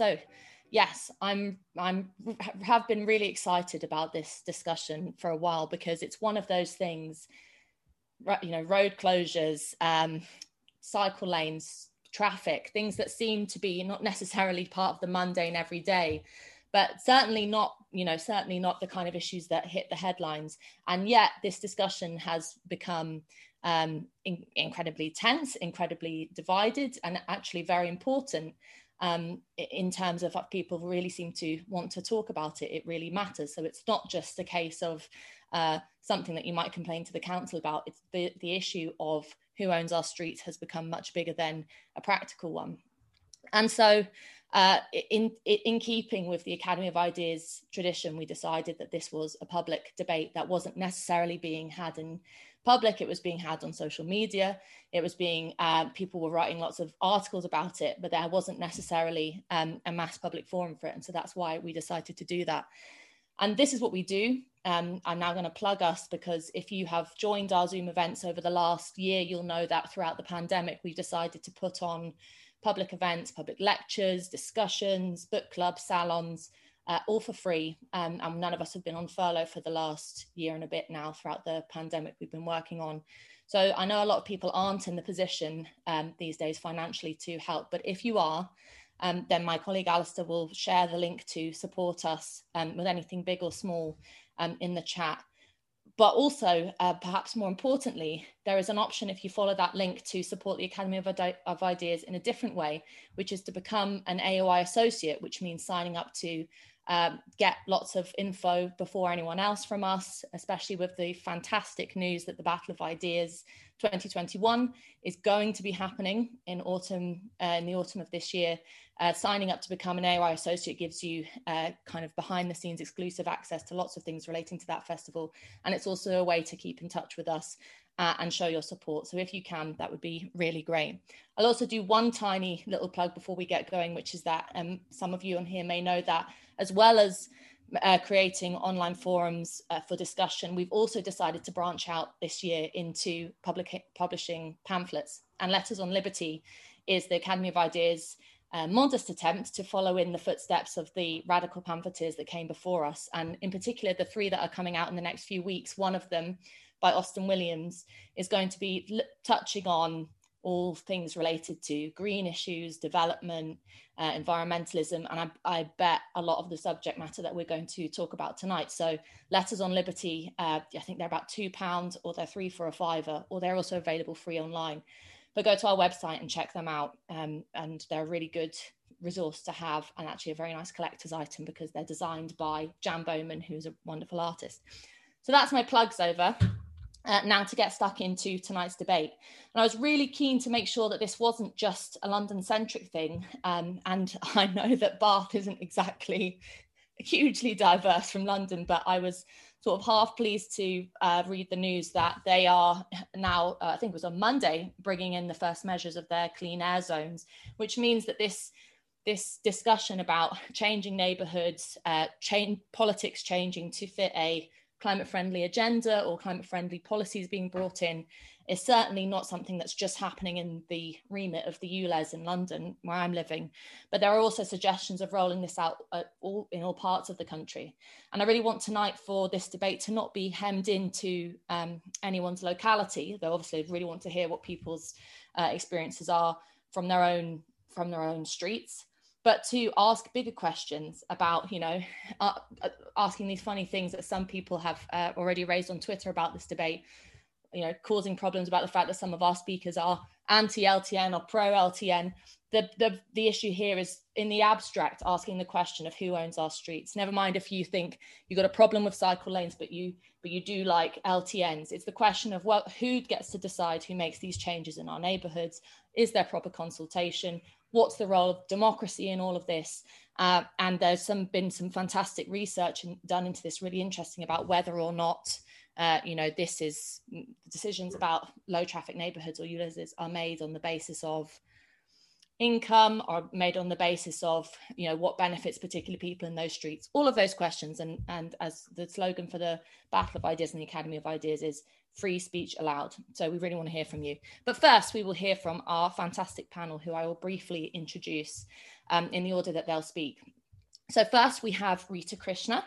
so yes, I'm I'm have been really excited about this discussion for a while because it's one of those things, you know, road closures, um, cycle lanes, traffic, things that seem to be not necessarily part of the mundane every day, but certainly not, you know, certainly not the kind of issues that hit the headlines. And yet, this discussion has become um, in, incredibly tense, incredibly divided, and actually very important um, in terms of people really seem to want to talk about it. It really matters. So it's not just a case of uh, something that you might complain to the council about. It's the, the issue of who owns our streets has become much bigger than a practical one. And so, uh, in, in keeping with the Academy of Ideas tradition, we decided that this was a public debate that wasn't necessarily being had in public. It was being had on social media. It was being, uh, people were writing lots of articles about it, but there wasn't necessarily um, a mass public forum for it. And so that's why we decided to do that. And this is what we do. Um, I'm now going to plug us because if you have joined our Zoom events over the last year, you'll know that throughout the pandemic, we've decided to put on public events, public lectures, discussions, book clubs, salons, uh, all for free. Um, and none of us have been on furlough for the last year and a bit now throughout the pandemic we've been working on. So I know a lot of people aren't in the position um, these days financially to help, but if you are, um, then my colleague Alistair will share the link to support us um, with anything big or small um, in the chat. But also, uh, perhaps more importantly, there is an option if you follow that link to support the Academy of, of Ideas in a different way, which is to become an AOI associate, which means signing up to um, get lots of info before anyone else from us, especially with the fantastic news that the Battle of Ideas 2021 is going to be happening in autumn, uh, in the autumn of this year. Uh, signing up to become an AOI associate gives you uh, kind of behind the scenes exclusive access to lots of things relating to that festival. And it's also a way to keep in touch with us uh, and show your support. So if you can, that would be really great. I'll also do one tiny little plug before we get going, which is that um, some of you on here may know that as well as uh, creating online forums uh, for discussion, we've also decided to branch out this year into public publishing pamphlets. And Letters on Liberty is the Academy of Ideas modest attempt to follow in the footsteps of the radical pamphleteers that came before us. And in particular, the three that are coming out in the next few weeks, one of them by Austin Williams is going to be l- touching on all things related to green issues, development, uh, environmentalism, and I, I, bet a lot of the subject matter that we're going to talk about tonight. So, letters on liberty, uh, I think they're about two pounds, or they're three for a fiver, or they're also available free online. But go to our website and check them out, um, and they're a really good resource to have, and actually a very nice collector's item because they're designed by Jan Bowman, who's a wonderful artist. So that's my plugs over uh, now to get stuck into tonight's debate. And I was really keen to make sure that this wasn't just a London centric thing. Um, and I know that Bath isn't exactly hugely diverse from London, but I was sort of half pleased to uh, read the news that they are now, uh, I think it was on Monday, bringing in the first measures of their clean air zones, which means that this this discussion about changing neighborhoods, uh, change, politics changing to fit a climate friendly agenda or climate friendly policies being brought in is certainly not something that's just happening in the remit of the ULEZ in London, where I'm living. But there are also suggestions of rolling this out all, in all parts of the country. And I really want tonight for this debate to not be hemmed into um, anyone's locality, though obviously I really want to hear what people's uh, experiences are from their own from their own streets but to ask bigger questions about, you know, uh, uh, asking these funny things that some people have uh, already raised on Twitter about this debate, you know, causing problems about the fact that some of our speakers are anti LTN or pro LTN. The, the, the issue here is in the abstract asking the question of who owns our streets. Never mind if you think you've got a problem with cycle lanes, but you but you do like LTNs. It's the question of well, who gets to decide who makes these changes in our neighborhoods? Is there proper consultation? what's the role of democracy in all of this? Uh, and there's some been some fantastic research done into this, really interesting about whether or not uh, you know this is decisions about low traffic neighborhoods or ULEZs are made on the basis of income or made on the basis of you know what benefits particular people in those streets all of those questions and and as the slogan for the battle of ideas and the academy of ideas is free speech allowed. So we really want to hear from you. But first, we will hear from our fantastic panel, who I will briefly introduce. um, in the order that they'll speak. So first we have Rita Krishna,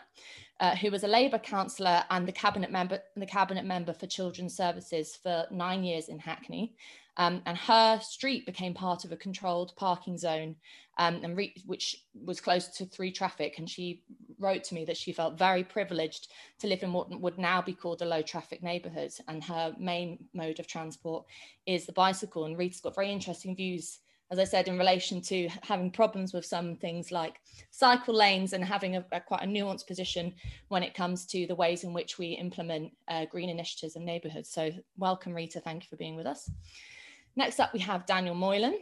uh, who was a Labour councillor and the cabinet member, the cabinet member for Children's Services for nine years in Hackney. Um, and her street became part of a controlled parking zone, um, and re- which was close to three traffic. And she wrote to me that she felt very privileged to live in what would now be called a low traffic neighbourhood. And her main mode of transport is the bicycle. And Rita's got very interesting views as I said, in relation to having problems with some things like cycle lanes and having a, a quite a nuanced position when it comes to the ways in which we implement uh, green initiatives in neighbourhoods. So welcome, Rita. Thank you for being with us. Next up, we have Daniel Moylan.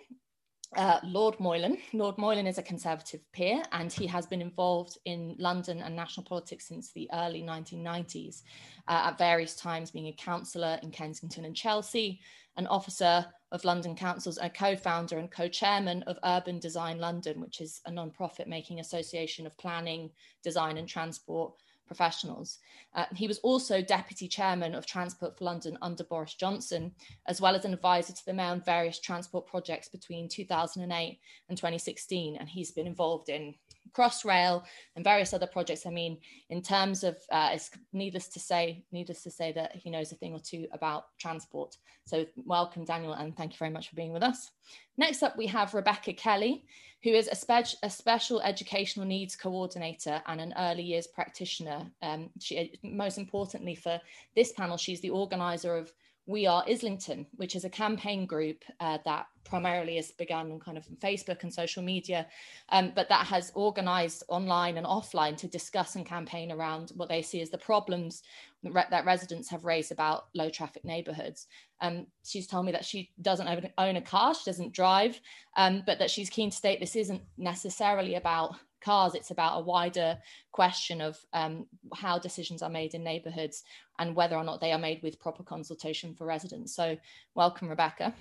Uh, Lord Moylan. Lord Moylan is a Conservative peer and he has been involved in London and national politics since the early 1990s, uh, at various times being a councillor in Kensington and Chelsea, an officer of London Councils, a co-founder and co-chairman of Urban Design London, which is a non-profit making association of planning, design and transport professionals. Uh, he was also deputy chairman of Transport for London under Boris Johnson, as well as an advisor to the mayor on various transport projects between 2008 and 2016. And he's been involved in Crossrail and various other projects. I mean, in terms of, uh, it's needless to say, needless to say that he knows a thing or two about transport. So welcome, Daniel, and thank you very much for being with us. Next up, we have Rebecca Kelly, who is a, spe- a special educational needs coordinator and an early years practitioner. Um, she, most importantly for this panel, she's the organizer of we Are Islington, which is a campaign group uh, that primarily has begun on kind of Facebook and social media, um, but that has organized online and offline to discuss and campaign around what they see as the problems that residents have raised about low traffic neighborhoods. Um, she's told me that she doesn't own a car, she doesn't drive, um, but that she's keen to state this isn't necessarily about cars, it's about a wider question of um, how decisions are made in neighbourhoods and whether or not they are made with proper consultation for residents. So, welcome, Rebecca.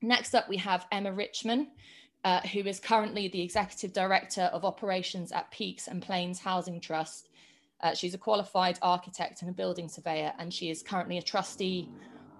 Next up, we have Emma Richman, uh, who is currently the Executive Director of Operations at Peaks and Plains Housing Trust. Uh, she's a qualified architect and a building surveyor, and she is currently a trustee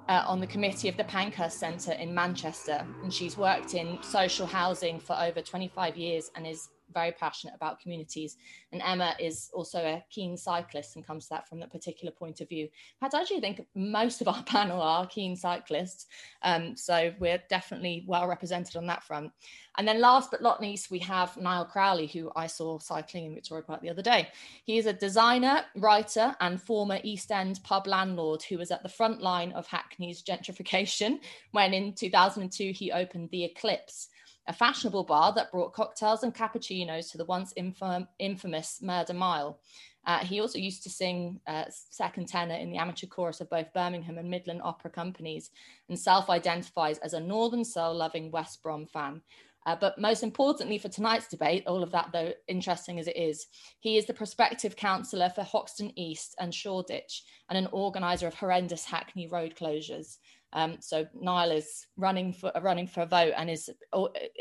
uh, on the committee of the Pankhurst Centre in Manchester. And she's worked in social housing for over 25 years and is very passionate about communities. And Emma is also a keen cyclist and comes to that from that particular point of view. In fact, I actually think most of our panel are keen cyclists. Um, so we're definitely well represented on that front. And then last but not least, we have Niall Crowley, who I saw cycling in Victoria Park the other day. He is a designer, writer, and former East End pub landlord who was at the front line of Hackney's gentrification when in 2002 he opened The Eclipse a fashionable bar that brought cocktails and cappuccinos to the once infam- infamous Murder Mile. Uh, he also used to sing uh, second tenor in the amateur chorus of both Birmingham and Midland opera companies and self identifies as a Northern Soul loving West Brom fan. Uh, but most importantly for tonight's debate, all of that though interesting as it is, he is the prospective councillor for Hoxton East and Shoreditch and an organiser of horrendous Hackney road closures. Um, so Niall is running for uh, running for a vote and is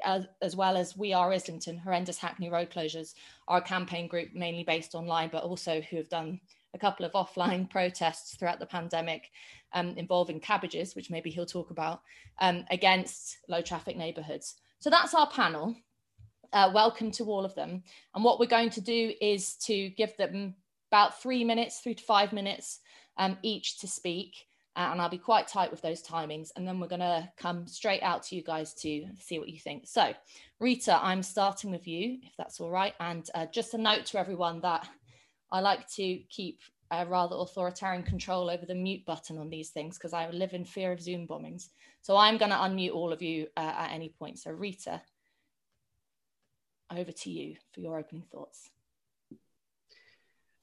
as, as well as we are Islington horrendous Hackney road closures our campaign group mainly based online but also who have done a couple of offline protests throughout the pandemic um, involving cabbages which maybe he'll talk about um, against low traffic neighbourhoods. So that's our panel. Uh, welcome to all of them. And what we're going to do is to give them about three minutes three to five minutes um, each to speak and I'll be quite tight with those timings. And then we're going to come straight out to you guys to see what you think. So, Rita, I'm starting with you, if that's all right. And uh, just a note to everyone that I like to keep a rather authoritarian control over the mute button on these things because I live in fear of Zoom bombings. So I'm going to unmute all of you uh, at any point. So, Rita, over to you for your opening thoughts.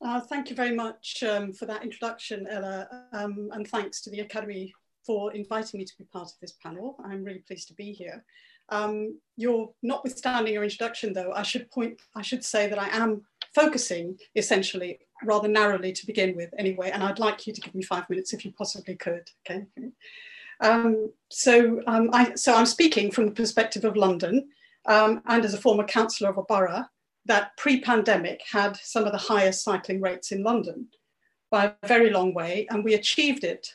Uh, thank you very much um, for that introduction, Ella, um, and thanks to the Academy for inviting me to be part of this panel. I'm really pleased to be here. Um, you're notwithstanding your introduction, though, I should point, I should say that I am focusing essentially rather narrowly to begin with, anyway, and I'd like you to give me five minutes if you possibly could. Okay. Um, so, um, I, so I'm speaking from the perspective of London, um, and as a former councillor of a borough, that pre-pandemic had some of the highest cycling rates in London by a very long way. And we achieved it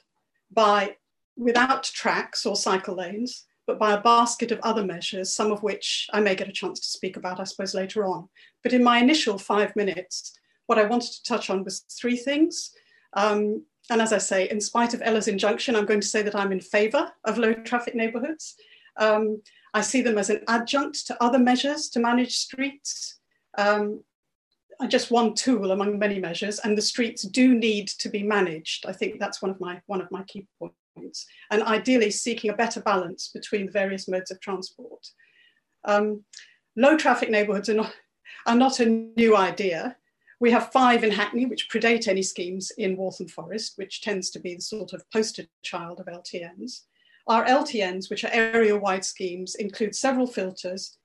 by, without tracks or cycle lanes, but by a basket of other measures, some of which I may get a chance to speak about, I suppose, later on. But in my initial five minutes, what I wanted to touch on was three things. Um, and as I say, in spite of Ella's injunction, I'm going to say that I'm in favor of low traffic neighborhoods. Um, I see them as an adjunct to other measures to manage streets. Um, just one tool among many measures, and the streets do need to be managed. I think that's one of my one of my key points and ideally seeking a better balance between the various modes of transport. Um, low traffic neighbourhoods are not, are not a new idea. We have five in Hackney, which predate any schemes in Waltham Forest, which tends to be the sort of poster child of LTNs. Our LTNs, which are area-wide schemes, include several filters,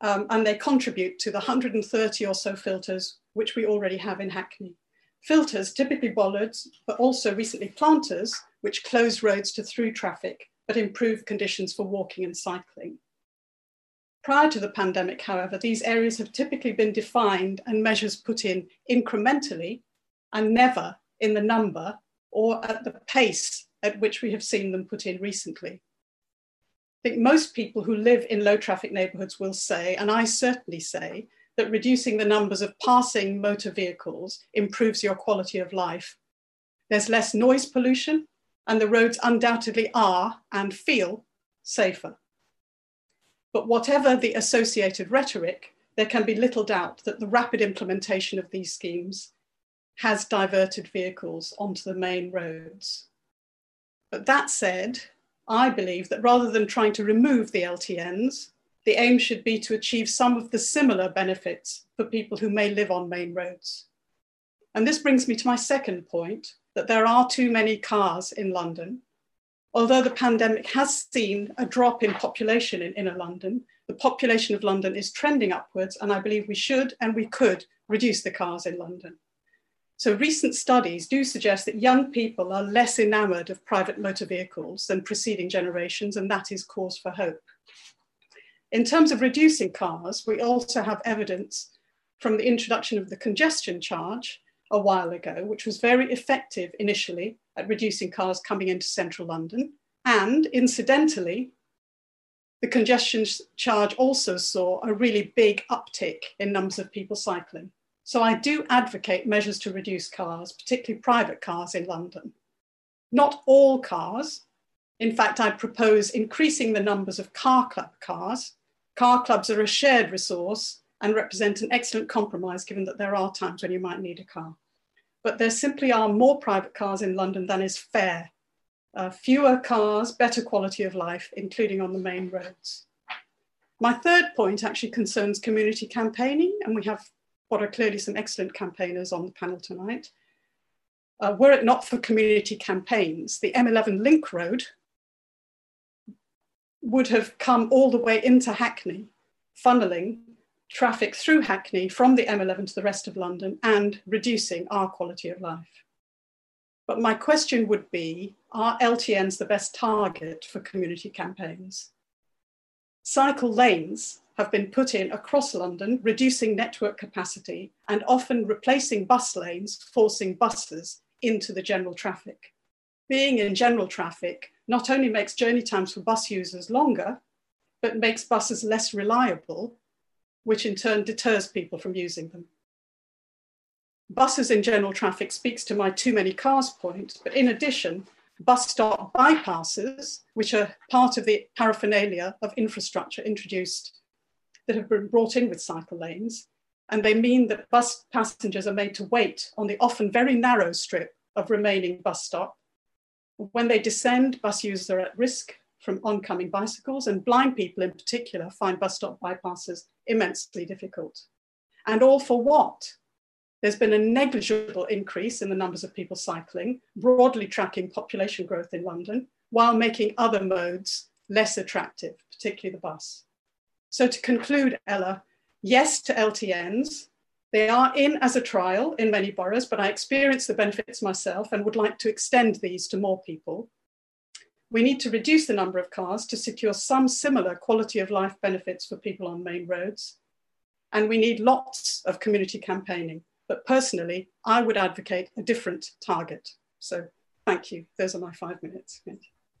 um, and they contribute to the 130 or so filters which we already have in Hackney. Filters, typically bollards, but also recently planters, which close roads to through traffic, but improve conditions for walking and cycling. Prior to the pandemic, however, these areas have typically been defined and measures put in incrementally and never in the number or at the pace at which we have seen them put in recently. I think most people who live in low traffic neighbourhoods will say, and I certainly say, that reducing the numbers of passing motor vehicles improves your quality of life. There's less noise pollution, and the roads undoubtedly are and feel safer. But whatever the associated rhetoric, there can be little doubt that the rapid implementation of these schemes has diverted vehicles onto the main roads. But that said, I believe that rather than trying to remove the LTNs, the aim should be to achieve some of the similar benefits for people who may live on main roads. And this brings me to my second point, that there are too many cars in London. Although the pandemic has seen a drop in population in inner London, the population of London is trending upwards, and I believe we should and we could reduce the cars in London. So recent studies do suggest that young people are less enamored of private motor vehicles than preceding generations, and that is cause for hope. In terms of reducing cars, we also have evidence from the introduction of the congestion charge a while ago, which was very effective initially at reducing cars coming into central London. And incidentally, the congestion charge also saw a really big uptick in numbers of people cycling. So I do advocate measures to reduce cars, particularly private cars in London. Not all cars. In fact, I propose increasing the numbers of car club cars. Car clubs are a shared resource and represent an excellent compromise given that there are times when you might need a car. But there simply are more private cars in London than is fair. Uh, fewer cars, better quality of life, including on the main roads. My third point actually concerns community campaigning, and we have what are clearly some excellent campaigners on the panel tonight. Uh, were it not for community campaigns, the M11 Link Road would have come all the way into Hackney, funneling traffic through Hackney from the M11 to the rest of London and reducing our quality of life. But my question would be, are LTNs the best target for community campaigns? Cycle lanes have been put in across London, reducing network capacity and often replacing bus lanes, forcing buses into the general traffic. Being in general traffic not only makes journey times for bus users longer, but makes buses less reliable which in turn deters people from using them. Buses in general traffic speaks to my too many cars point, but in addition, bus stop bypasses, which are part of the paraphernalia of infrastructure introduced that have been brought in with cycle lanes, and they mean that bus passengers are made to wait on the often very narrow strip of remaining bus stop. When they descend, bus users are at risk from oncoming bicycles, and blind people in particular find bus stop bypasses immensely difficult. And all for what? There's been a negligible increase in the numbers of people cycling, broadly tracking population growth in London, while making other modes less attractive, particularly the bus. So to conclude, Ella, yes to LTNs. They are in as a trial in many boroughs, but I experience the benefits myself and would like to extend these to more people. We need to reduce the number of cars to secure some similar quality of life benefits for people on main roads. And we need lots of community campaigning. But personally, I would advocate a different target. So thank you. Those are my five minutes.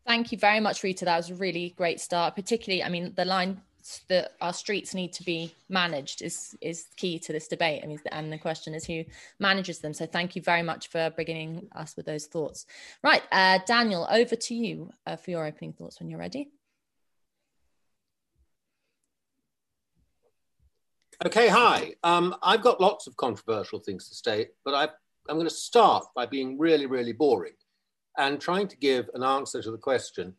Thank you very much, Rita. That was a really great start. Particularly, I mean, the line that our streets need to be managed is is key to this debate. I mean, and the question is who manages them. So thank you very much for beginning us with those thoughts. Right, uh, Daniel, over to you uh, for your opening thoughts when you're ready. Okay, hi. Um, I've got lots of controversial things to say, but I, I'm going to start by being really, really boring and trying to give an answer to the question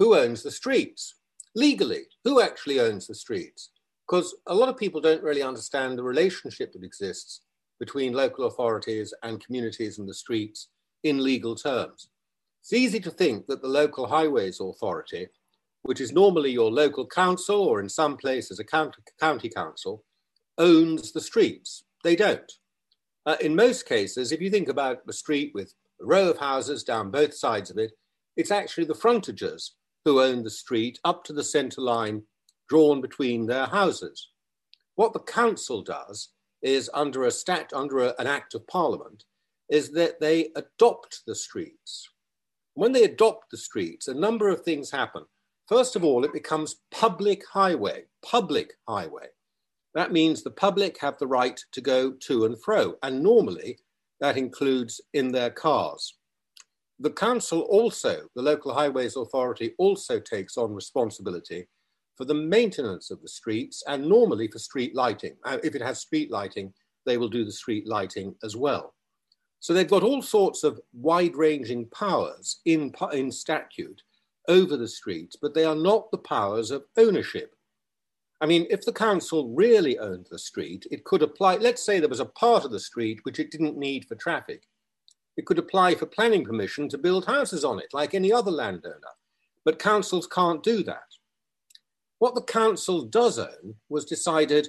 who owns the streets? Legally, who actually owns the streets? Because a lot of people don't really understand the relationship that exists between local authorities and communities and the streets in legal terms. It's easy to think that the local highways authority, which is normally your local council or in some places a county, county council, owns the streets. They don't. Uh, in most cases, if you think about a street with a row of houses down both sides of it, it's actually the frontagers who own the street up to the centre line drawn between their houses. What the council does is, under a stat, under a, an act of parliament, is that they adopt the streets. When they adopt the streets, a number of things happen. First of all, it becomes public highway, public highway. That means the public have the right to go to and fro, and normally that includes in their cars. The council also, the local highways authority, also takes on responsibility for the maintenance of the streets and normally for street lighting. Uh, if it has street lighting, they will do the street lighting as well. So they've got all sorts of wide ranging powers in, in statute over the streets, but they are not the powers of ownership. I mean, if the council really owned the street, it could apply, let's say there was a part of the street which it didn't need for traffic. It could apply for planning permission to build houses on it, like any other landowner. But councils can't do that. What the council does own was decided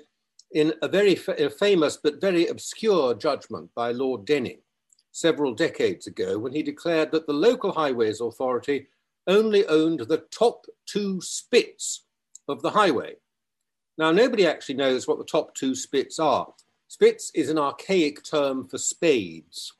in a very fa- famous but very obscure judgment by Lord Denning several decades ago when he declared that the local highways authority only owned the top two spits of the highway now, nobody actually knows what the top two spits are. Spits is an archaic term for spades,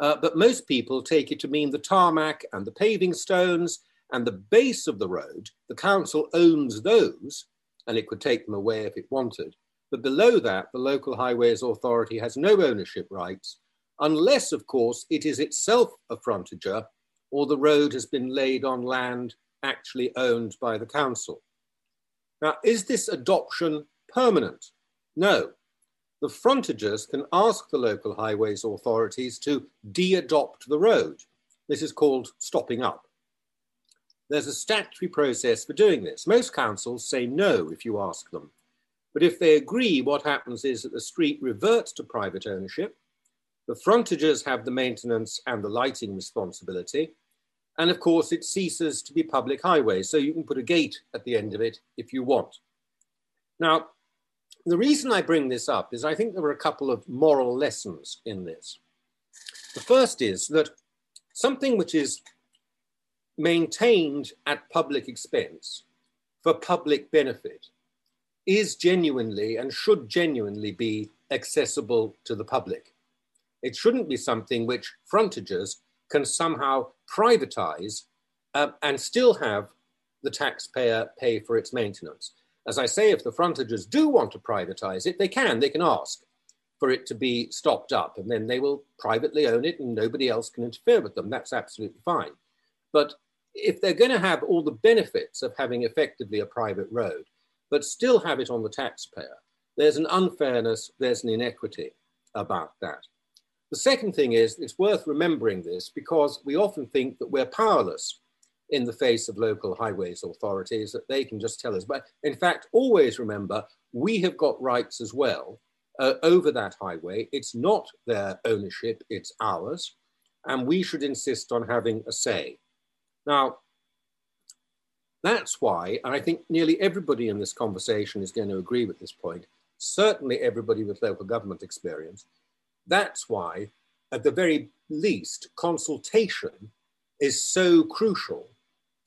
uh, but most people take it to mean the tarmac and the paving stones and the base of the road. The council owns those, and it could take them away if it wanted. But below that, the local highways authority has no ownership rights, unless, of course, it is itself a frontager or the road has been laid on land actually owned by the council. Now, is this adoption permanent? No. The frontagers can ask the local highways authorities to de adopt the road. This is called stopping up. There's a statutory process for doing this. Most councils say no if you ask them. But if they agree, what happens is that the street reverts to private ownership. The frontagers have the maintenance and the lighting responsibility, and of course, it ceases to be public highway, so you can put a gate at the end of it if you want. Now, the reason I bring this up is I think there are a couple of moral lessons in this. The first is that something which is maintained at public expense for public benefit is genuinely and should genuinely be accessible to the public. It shouldn't be something which frontagers can somehow privatize uh, and still have the taxpayer pay for its maintenance. As I say, if the frontagers do want to privatize it, they can. They can ask for it to be stopped up, and then they will privately own it and nobody else can interfere with them. That's absolutely fine. But if they're going to have all the benefits of having effectively a private road, but still have it on the taxpayer, there's an unfairness, there's an inequity about that. The second thing is it's worth remembering this because we often think that we're powerless in the face of local highways authorities, that they can just tell us. But in fact, always remember we have got rights as well uh, over that highway. It's not their ownership, it's ours. And we should insist on having a say. Now, that's why, and I think nearly everybody in this conversation is going to agree with this point, certainly everybody with local government experience, that's why, at the very least, consultation is so crucial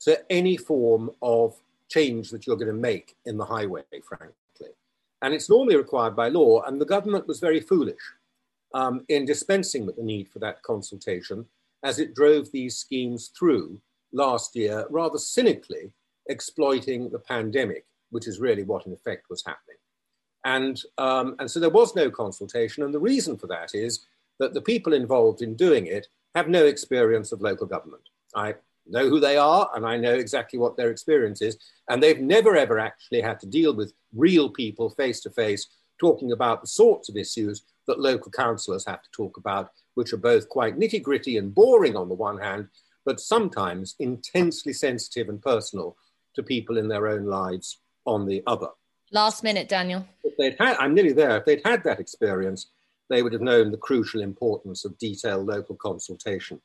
to any form of change that you're going to make in the highway, frankly. And it's normally required by law, and the government was very foolish um, in dispensing with the need for that consultation as it drove these schemes through last year rather cynically exploiting the pandemic, which is really what in effect was happening. And, um, and so there was no consultation. And the reason for that is that the people involved in doing it have no experience of local government. I know who they are and I know exactly what their experience is. And they've never, ever actually had to deal with real people face to face talking about the sorts of issues that local councillors have to talk about, which are both quite nitty gritty and boring on the one hand, but sometimes intensely sensitive and personal to people in their own lives on the other. Last minute, Daniel. If they'd had, I'm nearly there. If they'd had that experience, they would have known the crucial importance of detailed local consultation.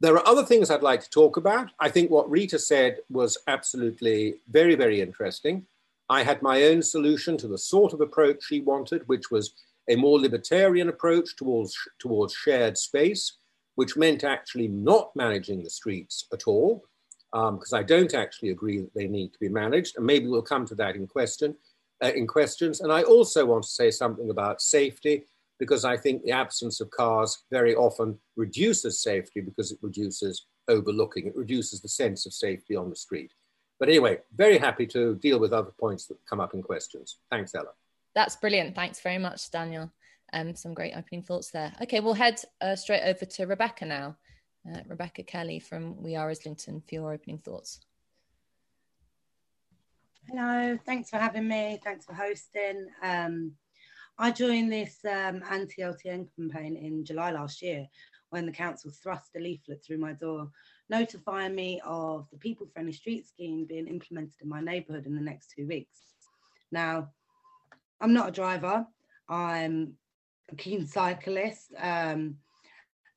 There are other things I'd like to talk about. I think what Rita said was absolutely very, very interesting. I had my own solution to the sort of approach she wanted, which was a more libertarian approach towards, towards shared space, which meant actually not managing the streets at all, because um, I don't actually agree that they need to be managed. And maybe we'll come to that in question, uh, in questions. And I also want to say something about safety, because I think the absence of cars very often reduces safety because it reduces overlooking, it reduces the sense of safety on the street. But anyway, very happy to deal with other points that come up in questions. Thanks, Ella. That's brilliant. Thanks very much, Daniel. Um, some great opening thoughts there. Okay, we'll head uh, straight over to Rebecca now. Uh, Rebecca Kelly from We Are Islington for your opening thoughts. Hello, thanks for having me. Thanks for hosting. Um, I joined this um, anti LTN campaign in July last year when the council thrust a leaflet through my door notifying me of the people friendly street scheme being implemented in my neighbourhood in the next two weeks. Now, I'm not a driver, I'm a keen cyclist. Um,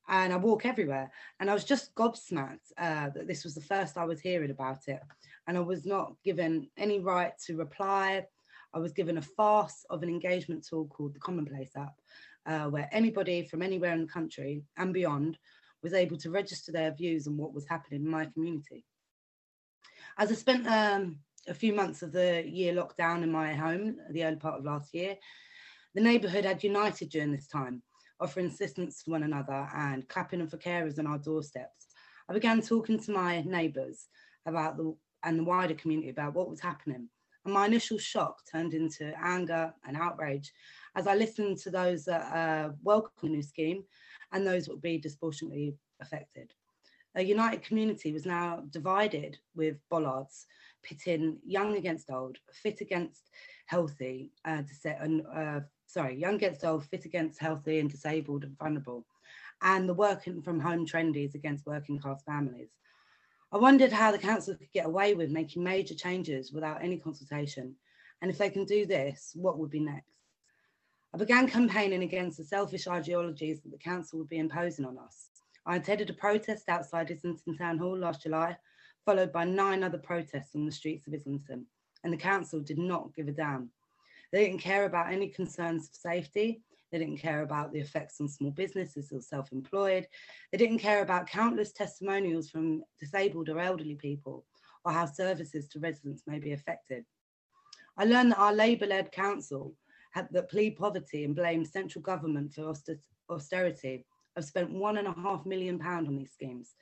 and I walk everywhere. And I was just gobsmacked uh, that this was the first I was hearing about it. And I was not given any right to reply. I was given a farce of an engagement tool called the Commonplace app, uh, where anybody from anywhere in the country and beyond was able to register their views on what was happening in my community. As I spent um, a few months of the year locked down in my home, the early part of last year, the neighbourhood had united during this time, offering assistance to one another and clapping for carers on our doorsteps. I began talking to my neighbours about the and the wider community about what was happening. And my initial shock turned into anger and outrage as I listened to those that uh, welcome the new scheme and those that would be disproportionately affected. A united community was now divided with bollards, pitting young against old, fit against healthy, uh, and uh, sorry, young against old, fit against healthy and disabled and vulnerable, and the working from home trendies against working class families. I wondered how the council could get away with making major changes without any consultation, and if they can do this, what would be next? I began campaigning against the selfish ideologies that the council would be imposing on us. I attended a protest outside Islington Town Hall last July, followed by nine other protests on the streets of Islington, and the council did not give a damn. They didn't care about any concerns of safety. They didn't care about the effects on small businesses or self employed. They didn't care about countless testimonials from disabled or elderly people or how services to residents may be affected. I learned that our Labour led council had, that plead poverty and blame central government for austerity have spent one and a half million pound on these schemes,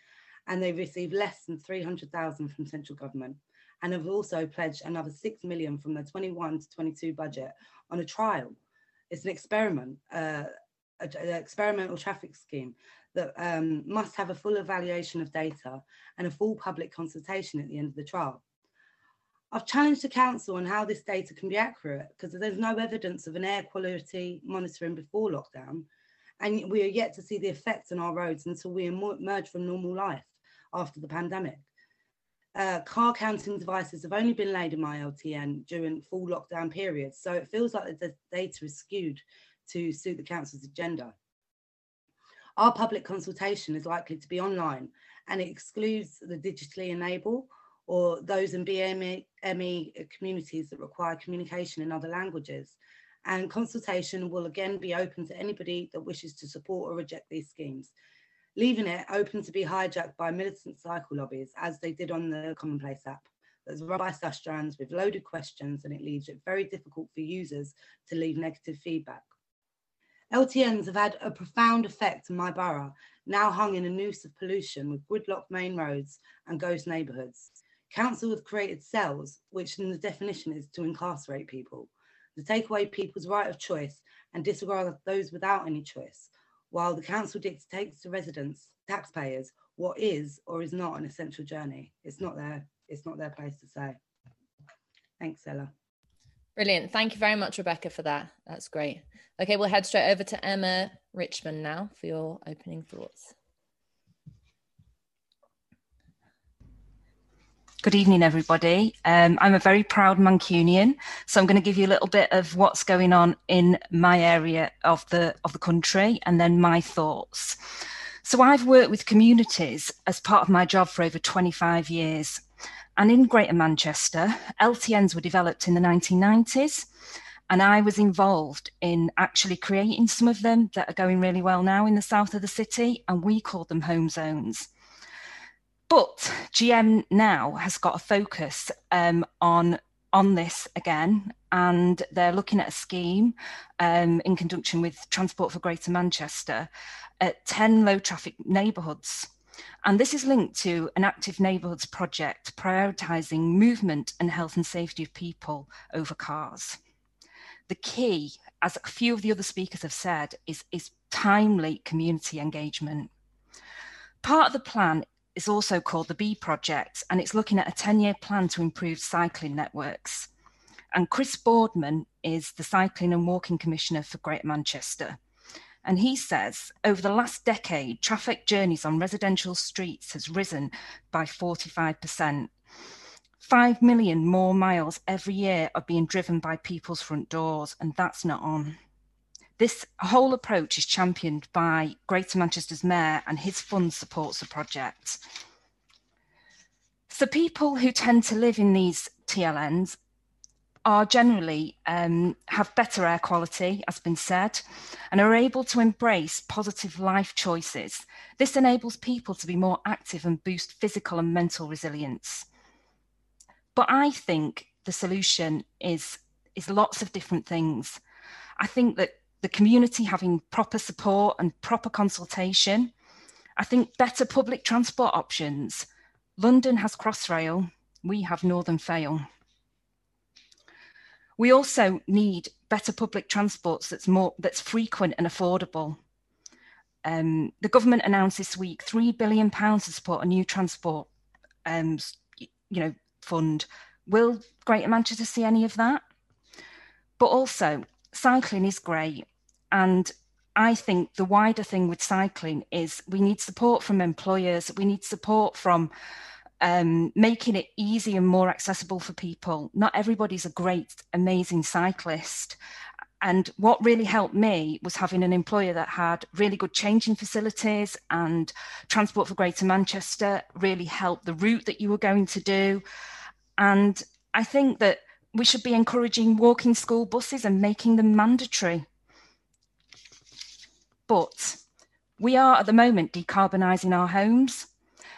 and they've received less than 300,000 from central government, and have also pledged another 6 million from the 21 to 22 budget on a trial. It's an experiment, uh, an experimental traffic scheme that um, must have a full evaluation of data and a full public consultation at the end of the trial. I've challenged the council on how this data can be accurate because there's no evidence of an air quality monitoring before lockdown. And we are yet to see the effects on our roads until we emerge from normal life after the pandemic. Uh, car counting devices have only been laid in my LTN during full lockdown periods, so it feels like the data is skewed to suit the council's agenda. Our public consultation is likely to be online and it excludes the digitally enabled or those in BME communities that require communication in other languages. And consultation will again be open to anybody that wishes to support or reject these schemes, leaving it open to be hijacked by militant cycle lobbies, as they did on the Commonplace app. That's run by Sustrans with loaded questions, and it leaves it very difficult for users to leave negative feedback. LTNs have had a profound effect on my borough, now hung in a noose of pollution with gridlocked main roads and ghost neighbourhoods. Council have created cells, which in the definition is to incarcerate people, to take away people's right of choice and disregard those without any choice, while the council dictates to residents, taxpayers, what is or is not an essential journey. It's not their, it's not their place to say. Thanks, Ella. Brilliant. Thank you very much, Rebecca, for that. That's great. Okay, we'll head straight over to Emma Richmond now for your opening thoughts. Good evening, everybody. Um, I'm a very proud Mancunian, so I'm going to give you a little bit of what's going on in my area of the of the country, and then my thoughts. So I've worked with communities as part of my job for over 25 years, and in Greater Manchester, LTNs were developed in the 1990s. And I was involved in actually creating some of them that are going really well now in the south of the city, and we call them home zones. But GM now has got a focus um, on on this again, and they're looking at a scheme um, in conjunction with Transport for Greater Manchester at 10 low traffic neighbourhoods and this is linked to an active neighbourhoods project prioritising movement and health and safety of people over cars. The key, as a few of the other speakers have said, is, is timely community engagement. Part of the plan is also called the B Project, and it's looking at a 10 year plan to improve cycling networks. And Chris Boardman is the Cycling and Walking Commissioner for Greater Manchester. And he says over the last decade, traffic journeys on residential streets has risen by 45%. Five million more miles every year are being driven by people's front doors, and that's not on. This whole approach is championed by Greater Manchester's Mayor, and his fund supports the project. So, people who tend to live in these TLNs are generally um, have better air quality, as been said, and are able to embrace positive life choices. This enables people to be more active and boost physical and mental resilience. But I think the solution is is lots of different things. I think that the community having proper support and proper consultation. I think better public transport options. London has Crossrail, we have Northern Fail. We also need better public transports that's more that's frequent and affordable. Um, the government announced this week three billion pounds to support a new transport, um, you know, fund. Will Greater Manchester see any of that? But also, cycling is great, and I think the wider thing with cycling is we need support from employers, we need support from um, making it easy and more accessible for people. Not everybody's a great, amazing cyclist. And what really helped me was having an employer that had really good changing facilities and Transport for Greater Manchester really helped the route that you were going to do. And I think that we should be encouraging walking school buses and making them mandatory. But we are at the moment decarbonising our homes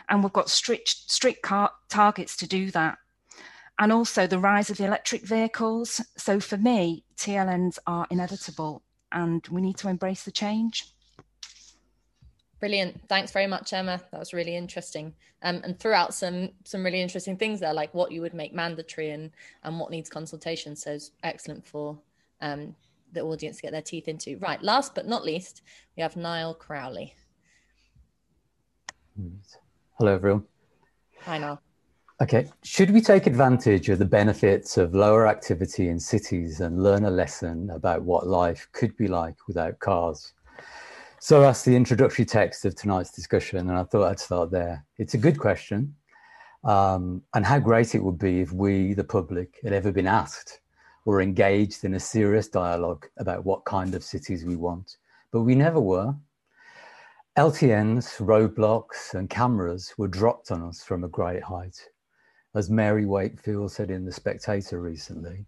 and we've got strict strict targets to do that. And also the rise of electric vehicles. So for me tlns are inevitable and we need to embrace the change brilliant. Thanks very much emma. That was really interesting. Um, and threw out some some really interesting things there like what you would make mandatory and and what needs consultation. So it's excellent for um, the audience to get their teeth into. Right last but not least we have niall crowley. Hello, everyone. Hi, Noel. Okay, should we take advantage of the benefits of lower activity in cities and learn a lesson about what life could be like without cars? So that's the introductory text of tonight's discussion, and I thought I'd start there. It's a good question, um, and how great it would be if we, the public, had ever been asked or engaged in a serious dialogue about what kind of cities we want. But we never were. LTNs, roadblocks, and cameras were dropped on us from a great height, as Mary Wakefield said in The Spectator recently.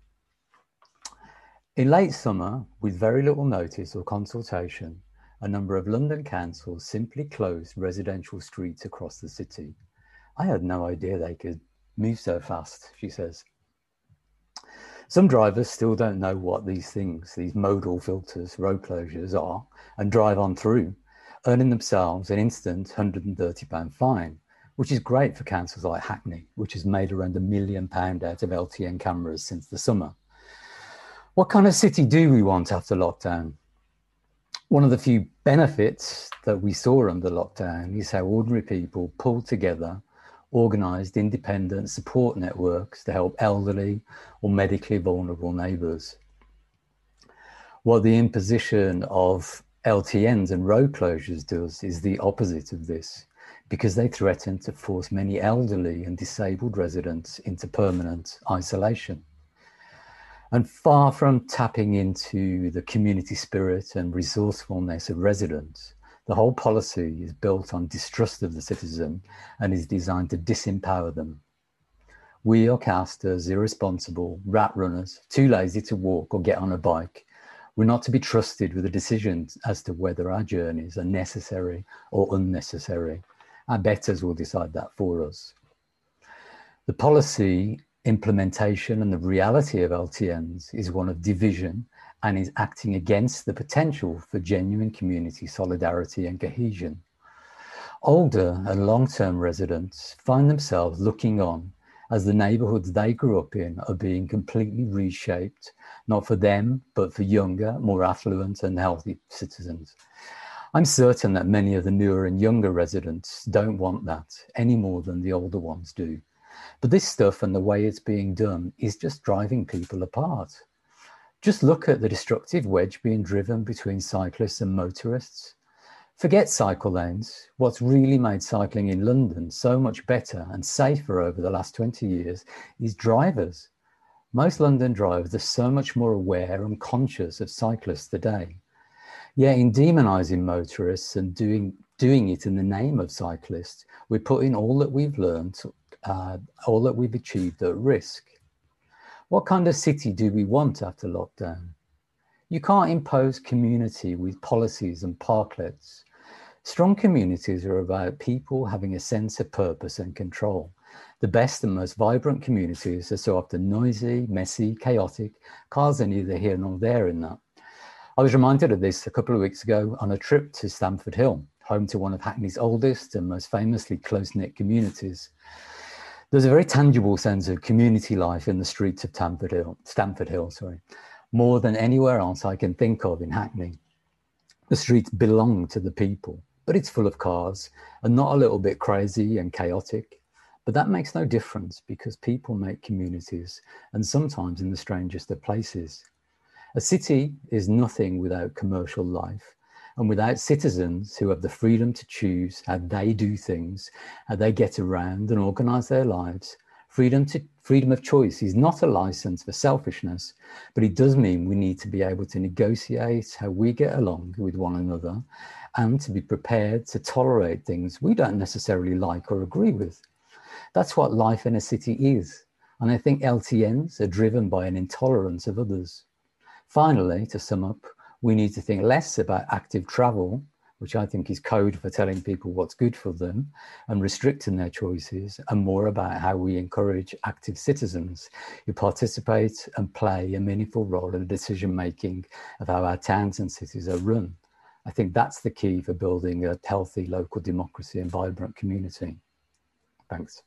In late summer, with very little notice or consultation, a number of London councils simply closed residential streets across the city. I had no idea they could move so fast, she says. Some drivers still don't know what these things, these modal filters, road closures are, and drive on through, earning themselves an instant £130 fine, which is great for councils like Hackney, which has made around a million pound out of LTN cameras since the summer. What kind of city do we want after lockdown? One of the few benefits that we saw under lockdown is how ordinary people pulled together organised independent support networks to help elderly or medically vulnerable neighbours. What the imposition of LTNs and road closures does is the opposite of this because they threaten to force many elderly and disabled residents into permanent isolation. And far from tapping into the community spirit and resourcefulness of residents, the whole policy is built on distrust of the citizen and is designed to disempower them. We are cast as irresponsible rat runners, too lazy to walk or get on a bike. We're not to be trusted with the decisions as to whether our journeys are necessary or unnecessary. Our betters will decide that for us. The policy implementation and the reality of LTNs is one of division and is acting against the potential for genuine community solidarity and cohesion. Older and long term residents find themselves looking on as the neighbourhoods they grew up in are being completely reshaped, not for them, but for younger, more affluent, and healthy citizens. I'm certain that many of the newer and younger residents don't want that any more than the older ones do. But this stuff and the way it's being done is just driving people apart. Just look at the destructive wedge being driven between cyclists and motorists. Forget cycle lanes. What's really made cycling in London so much better and safer over the last 20 years is drivers. Most London drivers are so much more aware and conscious of cyclists today. Yet, in demonising motorists and doing, doing it in the name of cyclists, we're putting all that we've learned, uh, all that we've achieved at risk. What kind of city do we want after lockdown? You can't impose community with policies and parklets. Strong communities are about people having a sense of purpose and control. The best and most vibrant communities are so often noisy, messy, chaotic. Cars are neither here nor there in that. I was reminded of this a couple of weeks ago on a trip to Stamford Hill, home to one of Hackney's oldest and most famously close knit communities. There's a very tangible sense of community life in the streets of Stamford Hill, Stamford Hill, sorry, more than anywhere else I can think of in Hackney. The streets belong to the people, but it's full of cars and not a little bit crazy and chaotic. But that makes no difference because people make communities and sometimes in the strangest of places. A city is nothing without commercial life and without citizens who have the freedom to choose how they do things, how they get around and organize their lives, freedom to freedom of choice is not a license for selfishness, but it does mean we need to be able to negotiate how we get along with one another and to be prepared to tolerate things we don't necessarily like or agree with. That's what life in a city is. And I think LTNs are driven by an intolerance of others. Finally, to sum up, we need to think less about active travel, which I think is code for telling people what's good for them and restricting their choices, and more about how we encourage active citizens who participate and play a meaningful role in the decision making of how our towns and cities are run. I think that's the key for building a healthy local democracy and vibrant community. Thanks.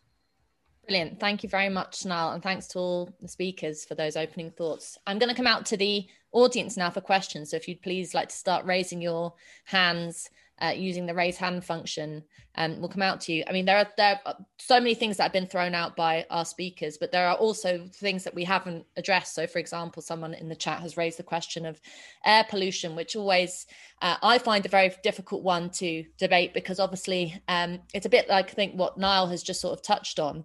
Brilliant. Thank you very much, Niall, and thanks to all the speakers for those opening thoughts. I'm going to come out to the audience now for questions. So if you'd please like to start raising your hands uh, using the raise hand function, um, we'll come out to you. I mean, there are there are so many things that have been thrown out by our speakers, but there are also things that we haven't addressed. So, for example, someone in the chat has raised the question of air pollution, which always uh, I find a very difficult one to debate because obviously um, it's a bit like I think what Niall has just sort of touched on.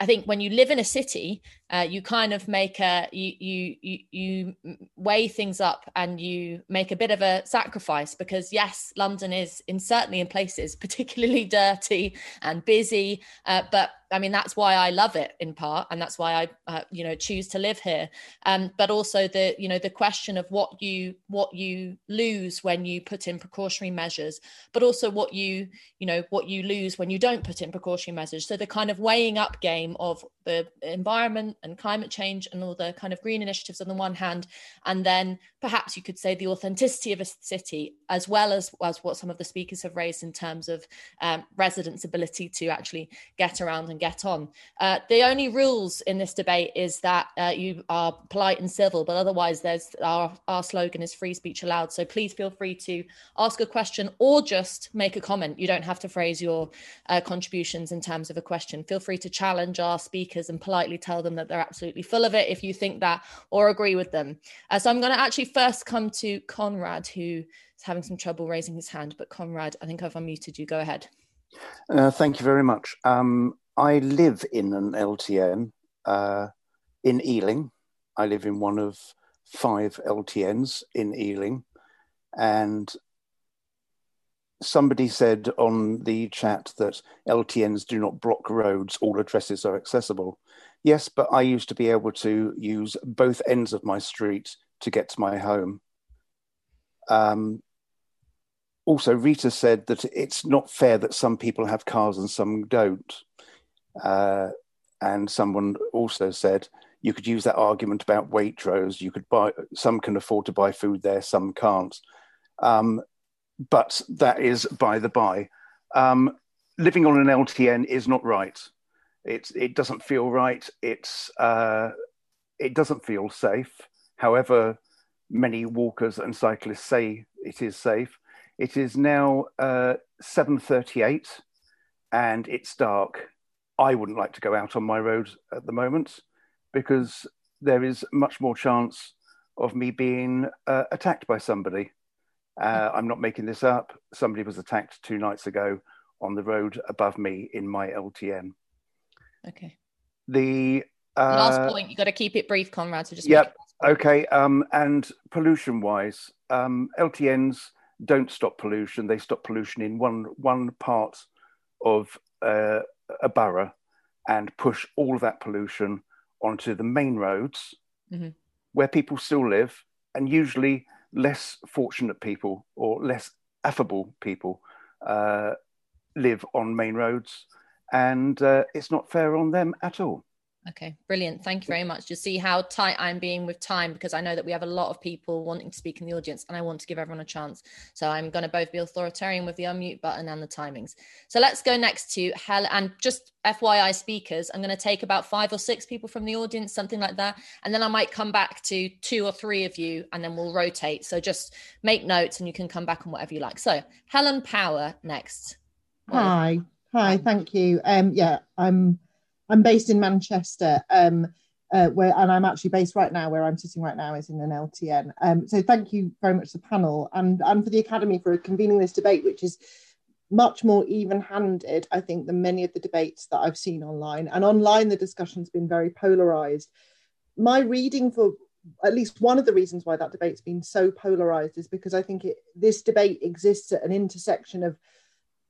I think when you live in a city, uh, you kind of make a you, you you weigh things up and you make a bit of a sacrifice because yes, London is in certainly in places particularly dirty and busy, uh, but I mean that's why I love it in part, and that's why I uh, you know choose to live here. Um, but also the you know the question of what you what you lose when you put in precautionary measures, but also what you you know what you lose when you don't put in precautionary measures. So the kind of weighing up game of the environment and climate change and all the kind of green initiatives on the one hand, and then perhaps you could say the authenticity of a city, as well as, as what some of the speakers have raised in terms of um, residents' ability to actually get around and get on. Uh, the only rules in this debate is that uh, you are polite and civil, but otherwise, there's our, our slogan is free speech allowed. So please feel free to ask a question or just make a comment. You don't have to phrase your uh, contributions in terms of a question. Feel free to challenge our speakers and politely tell them that they're absolutely full of it if you think that or agree with them. Uh, so I'm going to actually first come to Conrad, who is having some trouble raising his hand. But Conrad, I think I've unmuted you. Go ahead. Uh, thank you very much. Um, I live in an LTN uh, in Ealing. I live in one of five LTNs in Ealing. And somebody said on the chat that LTNs do not block roads, all addresses are accessible. Yes, but I used to be able to use both ends of my street to get to my home. Um, also, Rita said that it's not fair that some people have cars and some don't. Uh, and someone also said you could use that argument about Waitrose. You could buy some can afford to buy food there, some can't. Um, but that is by the by. Um, living on an LTN is not right. It it doesn't feel right. It's uh, it doesn't feel safe. However, many walkers and cyclists say it is safe. It is now uh, 7.38 and it's dark. I wouldn't like to go out on my road at the moment because there is much more chance of me being uh, attacked by somebody. Uh, I'm not making this up. Somebody was attacked two nights ago on the road above me in my LTN. Okay. The uh, last point, you've got to keep it brief, Conrad. So just yep. Okay. Um, and pollution wise, um, LTNs don't stop pollution. They stop pollution in one one part of uh, a borough and push all of that pollution onto the main roads mm-hmm. where people still live and usually less fortunate people or less affable people uh, live on main roads and uh, it's not fair on them at all Okay, brilliant. Thank you very much. You see how tight I'm being with time because I know that we have a lot of people wanting to speak in the audience and I want to give everyone a chance. So I'm going to both be authoritarian with the unmute button and the timings. So let's go next to Helen and just FYI speakers. I'm going to take about five or six people from the audience, something like that. And then I might come back to two or three of you and then we'll rotate. So just make notes and you can come back on whatever you like. So Helen Power next. Hi. Hi, thank you. Um, yeah, I'm I'm based in Manchester, um, uh, where and I'm actually based right now where I'm sitting right now is in an LTN. Um, so thank you very much to the panel and and for the Academy for convening this debate, which is much more even-handed, I think, than many of the debates that I've seen online. And online, the discussion's been very polarized. My reading for at least one of the reasons why that debate's been so polarized is because I think it, this debate exists at an intersection of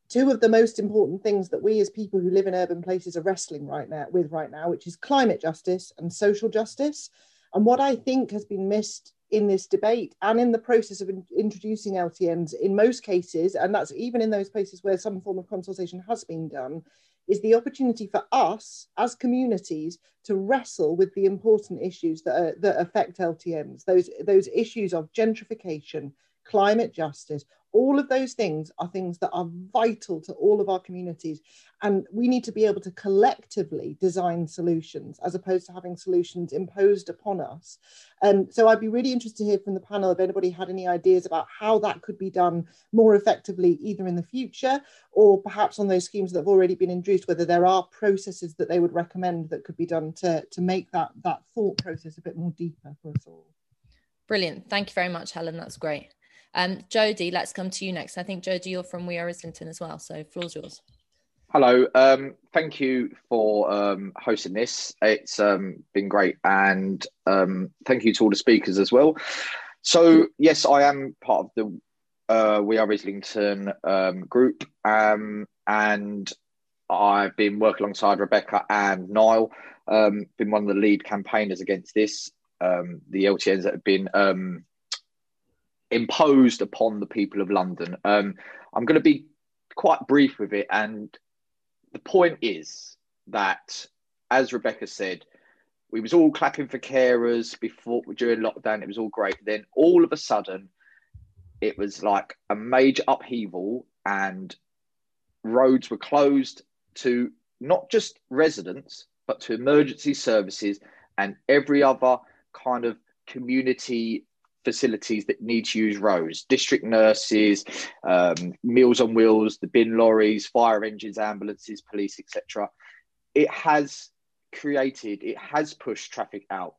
two of the most important things that we as people who live in urban places are wrestling right now with right now, which is climate justice and social justice. And what I think has been missed in this debate and in the process of in, introducing LTNs in most cases, and that's even in those places where some form of consultation has been done, is the opportunity for us as communities to wrestle with the important issues that, are, that affect LTNs, those, those issues of gentrification, climate justice, all of those things are things that are vital to all of our communities. And we need to be able to collectively design solutions as opposed to having solutions imposed upon us. And so i'd be really interested to hear from the panel if anybody had any ideas about how that could be done more effectively either in the future or perhaps on those schemes that have already been introduced whether there are processes that they would recommend that could be done to, to make that that thought process a bit more deeper for us all. Brilliant. Thank you very much helen. That's great um, Jody, let's come to you next. I think Jody, you're from We Are Islington as well, so floor's yours. Hello, um, thank you for um, hosting this. It's um, been great, and um, thank you to all the speakers as well. So, yes, I am part of the uh, We Are Islington um, group, and I've been working alongside Rebecca and Niall. been one of the lead campaigners against this. the LTNs that have been imposed upon the people of London. Um, I'm going to be quite brief with it. And the point is that, as Rebecca said, we was all clapping for carers before during lockdown. It was all great. Then all of a sudden, it was like a major upheaval, and roads were closed to not just residents but to emergency services and every other kind of community facilities that need to use roads. District nurses um, meals on wheels the bin lorries fire engines ambulances police etc it has created it has pushed traffic out.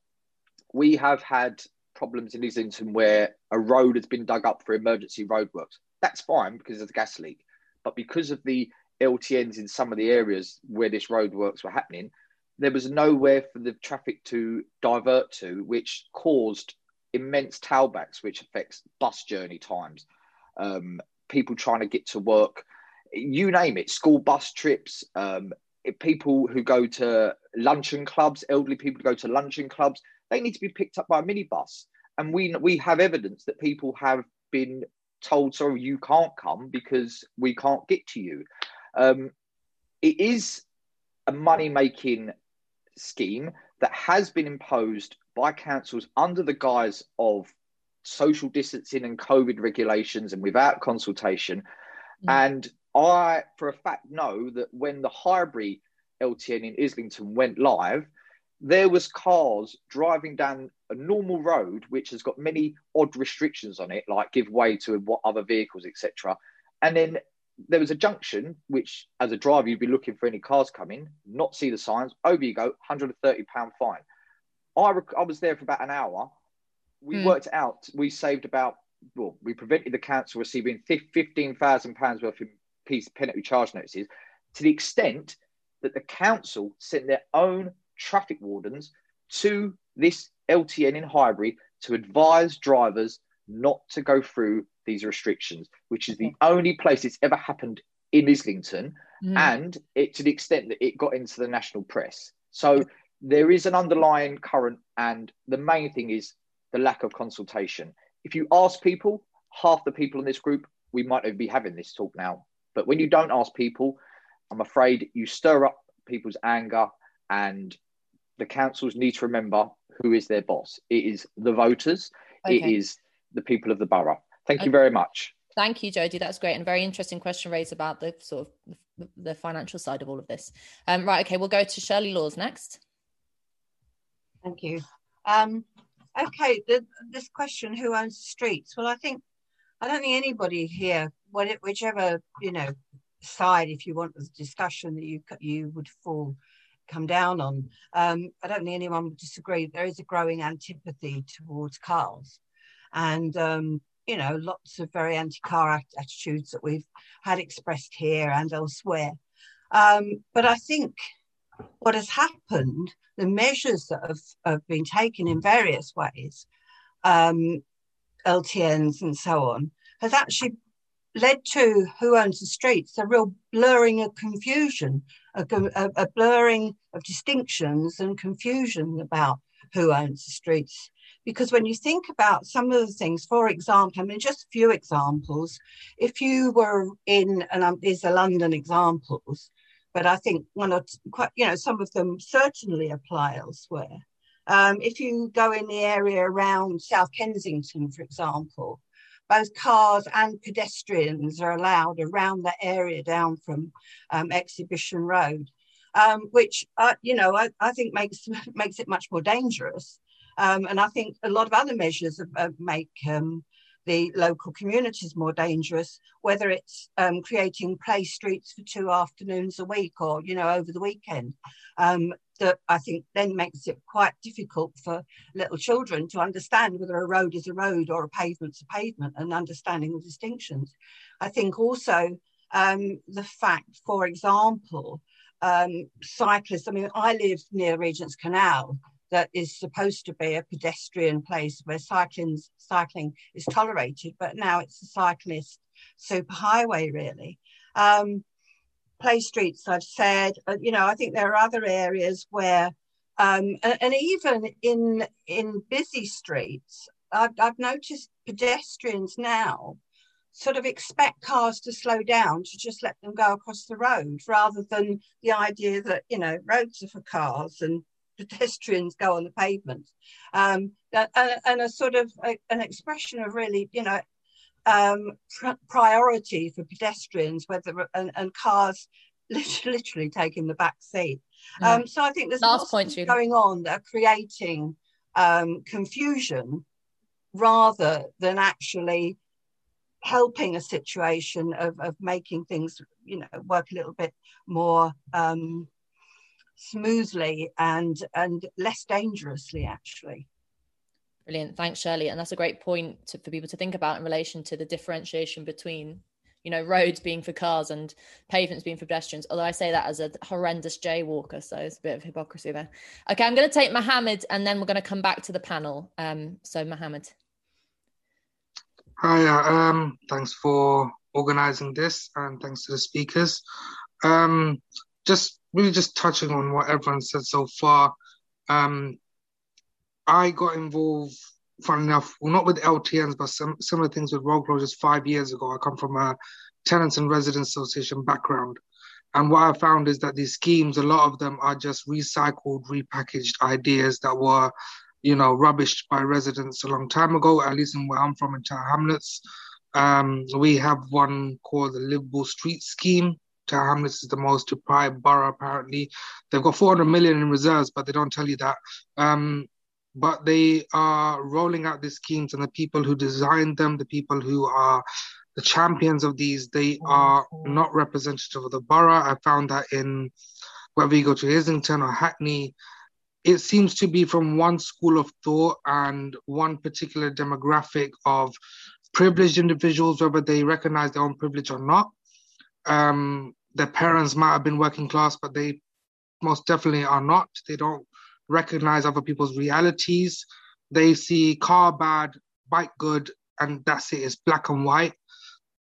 We have had problems in islington where a road has been dug up for emergency roadworks. That's fine because of the gas leak but because of the ltns in some of the areas where this roadworks were happening there was nowhere for the traffic to divert to which caused immense tailbacks, which affects bus journey times, um, people trying to get to work, you name it, school bus trips, um, people who go to luncheon clubs, elderly people who go to luncheon clubs, they need to be picked up by a minibus. And we we have evidence that people have been told, sorry, you can't come because we can't get to you. Um, it is a money making scheme that has been imposed by councils under the guise of social distancing and COVID regulations and without consultation. Mm. And I, for a fact, know that when the Highbury LTN in Islington went live, there was cars driving down a normal road which has got many odd restrictions on it, like give way to what other vehicles, etc. And then there was a junction which, as a driver, you'd be looking for any cars coming, not see the signs. Over you go, 130 pound fine. I, rec- I was there for about an hour. We mm. worked out, we saved about, well, we prevented the council receiving £15,000 worth of piece penalty charge notices to the extent that the council sent their own traffic wardens to this LTN in Highbury to advise drivers not to go through these restrictions, which is the only place it's ever happened in Islington, mm. and it to the extent that it got into the national press. So there is an underlying current, and the main thing is the lack of consultation. If you ask people, half the people in this group, we might be having this talk now. But when you don't ask people, I'm afraid you stir up people's anger, and the councils need to remember who is their boss. It is the voters, okay. it is the people of the borough. Thank okay. you very much. Thank you, Jodie. That's great and very interesting question raised about the sort of the financial side of all of this. Um, right, okay, we'll go to Shirley Laws next. Thank you. Um, okay, the, this question, who owns the streets? Well, I think, I don't think anybody here, whichever, you know, side, if you want the discussion that you you would fall come down on. Um, I don't think anyone would disagree. There is a growing antipathy towards cars, and um, you know, lots of very anti-car attitudes that we've had expressed here and elsewhere. Um, but I think what has happened, the measures that have, have been taken in various ways, um, LTNs and so on, has actually led to who owns the streets, a real blurring of confusion, a, a, a blurring of distinctions and confusion about who owns the streets. Because when you think about some of the things, for example, I mean, just a few examples, if you were in, and um, these are London examples, but I think one or quite, you know, some of them certainly apply elsewhere. Um, if you go in the area around South Kensington, for example, both cars and pedestrians are allowed around that area down from um, Exhibition Road, um, which uh, you know I, I, think makes makes it much more dangerous. Um, and I think a lot of other measures make um, the local communities more dangerous, whether it's um, creating play streets for two afternoons a week or, you know, over the weekend. Um, that I think then makes it quite difficult for little children to understand whether a road is a road or a pavement's a pavement and understanding the distinctions. I think also um, the fact, for example, um, cyclists, I mean, I live near Regent's Canal that is supposed to be a pedestrian place where cycling cycling is tolerated, but now it's a cyclist superhighway, really. Um, play streets, I've said, you know, I think there are other areas where, um, and, and, even in in busy streets, I've, I've noticed pedestrians now sort of expect cars to slow down to just let them go across the road rather than the idea that you know roads are for cars and pedestrians go on the pavement. Um, and, and, a sort of a, an expression of really, you know, um, pr- priority for pedestrians, whether and, and cars literally taking the back seat. Um, so I think there's last point going on that are creating um, confusion rather than actually helping a situation of, of making things you know work a little bit more um, smoothly and and less dangerously actually. Brilliant. Thanks shirley. And that's a great point to, for people to think about in relation to the differentiation between you know roads being for cars and pavements being for pedestrians. Although i say that as a horrendous jaywalker so it's a bit of hypocrisy there. Okay i'm going to take mohammed and then we're going to come back to the panel. Um so mohammed. Hi, uh, um, thanks for organizing this and thanks to the speakers. Um, just really just touching on what everyone said so far. Um, I got involved, fun enough, well, not with LTNs, but some similar things with road closures five years ago. I come from a tenants and residents association background. And what I found is that these schemes, a lot of them are just recycled, repackaged ideas that were you know, rubbished by residents a long time ago, at least in where I'm from in Tower Hamlets. Um, we have one called the Livable Street Scheme. Hamlets is the most deprived borough, apparently. They've got 400 million in reserves, but they don't tell you that. Um, but they are rolling out these schemes, and the people who designed them, the people who are the champions of these, they are not representative of the borough. I found that in whether you go to Islington or Hackney, it seems to be from one school of thought and one particular demographic of privileged individuals, whether they recognize their own privilege or not. Um, their parents might have been working class, but they most definitely are not. They don't recognize other people's realities. They see car bad, bike good, and that's it. It's black and white.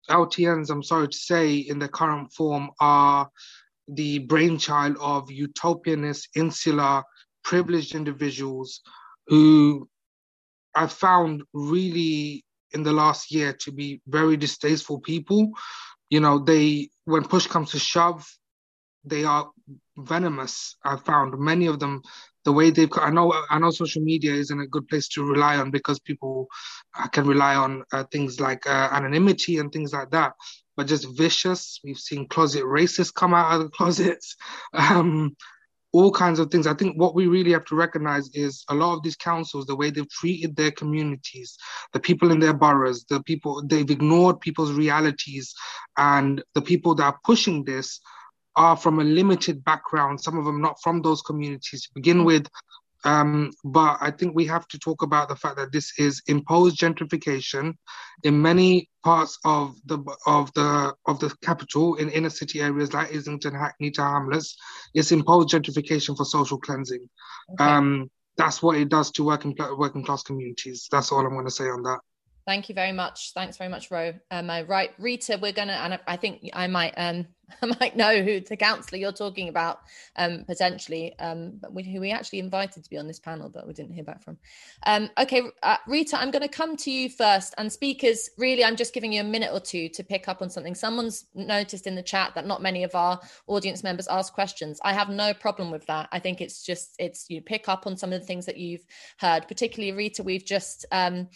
LTNs, I'm sorry to say, in their current form, are the brainchild of utopianist, insular, privileged individuals who I found really in the last year to be very distasteful people. You know, they, when push comes to shove, they are venomous. I've found many of them, the way they've, I know, I know social media isn't a good place to rely on because people uh, can rely on uh, things like uh, anonymity and things like that, but just vicious. We've seen closet racists come out of the closets. Um, all kinds of things. I think what we really have to recognize is a lot of these councils, the way they've treated their communities, the people in their boroughs, the people, they've ignored people's realities. And the people that are pushing this are from a limited background, some of them not from those communities to begin with. Um, but I think we have to talk about the fact that this is imposed gentrification in many parts of the of the of the capital in inner city areas like Islington, Hackney, Tower Hamlets. It's imposed gentrification for social cleansing. Okay. Um, that's what it does to working working class communities. That's all I'm going to say on that. Thank you very much. Thanks very much, Ro. Um, uh, right, Rita, we're gonna, and I think I might, um, I might know who the councillor you're talking about, um, potentially, um, but we, who we actually invited to be on this panel, but we didn't hear back from. Um, okay, uh, Rita, I'm going to come to you first, and speakers, really, I'm just giving you a minute or two to pick up on something. Someone's noticed in the chat that not many of our audience members ask questions. I have no problem with that. I think it's just it's you pick up on some of the things that you've heard, particularly Rita. We've just um,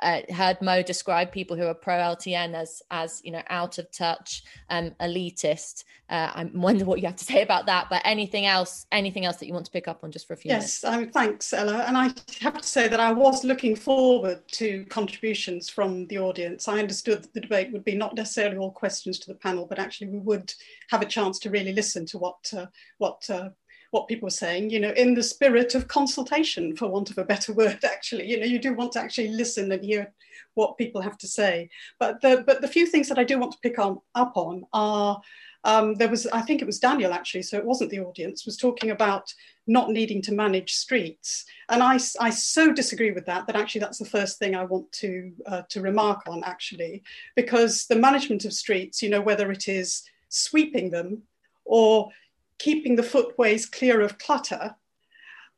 uh, heard Mo describe people who are pro LTN as as you know out of touch, um, elitist. Uh, I wonder what you have to say about that. But anything else, anything else that you want to pick up on just for a few yes, minutes? Yes, um, thanks, Ella. And I have to say that I was looking forward to contributions from the audience. I understood that the debate would be not necessarily all questions to the panel, but actually we would have a chance to really listen to what uh, what uh, what people were saying, you know, in the spirit of consultation, for want of a better word, actually. You know, you do want to actually listen and hear what people have to say. But the, but the few things that I do want to pick on, up on are, um, there was, I think it was Daniel actually, so it wasn't the audience, was talking about not needing to manage streets. And I, I so disagree with that, that actually that's the first thing I want to, uh, to remark on actually, because the management of streets, you know, whether it is sweeping them or keeping the footways clear of clutter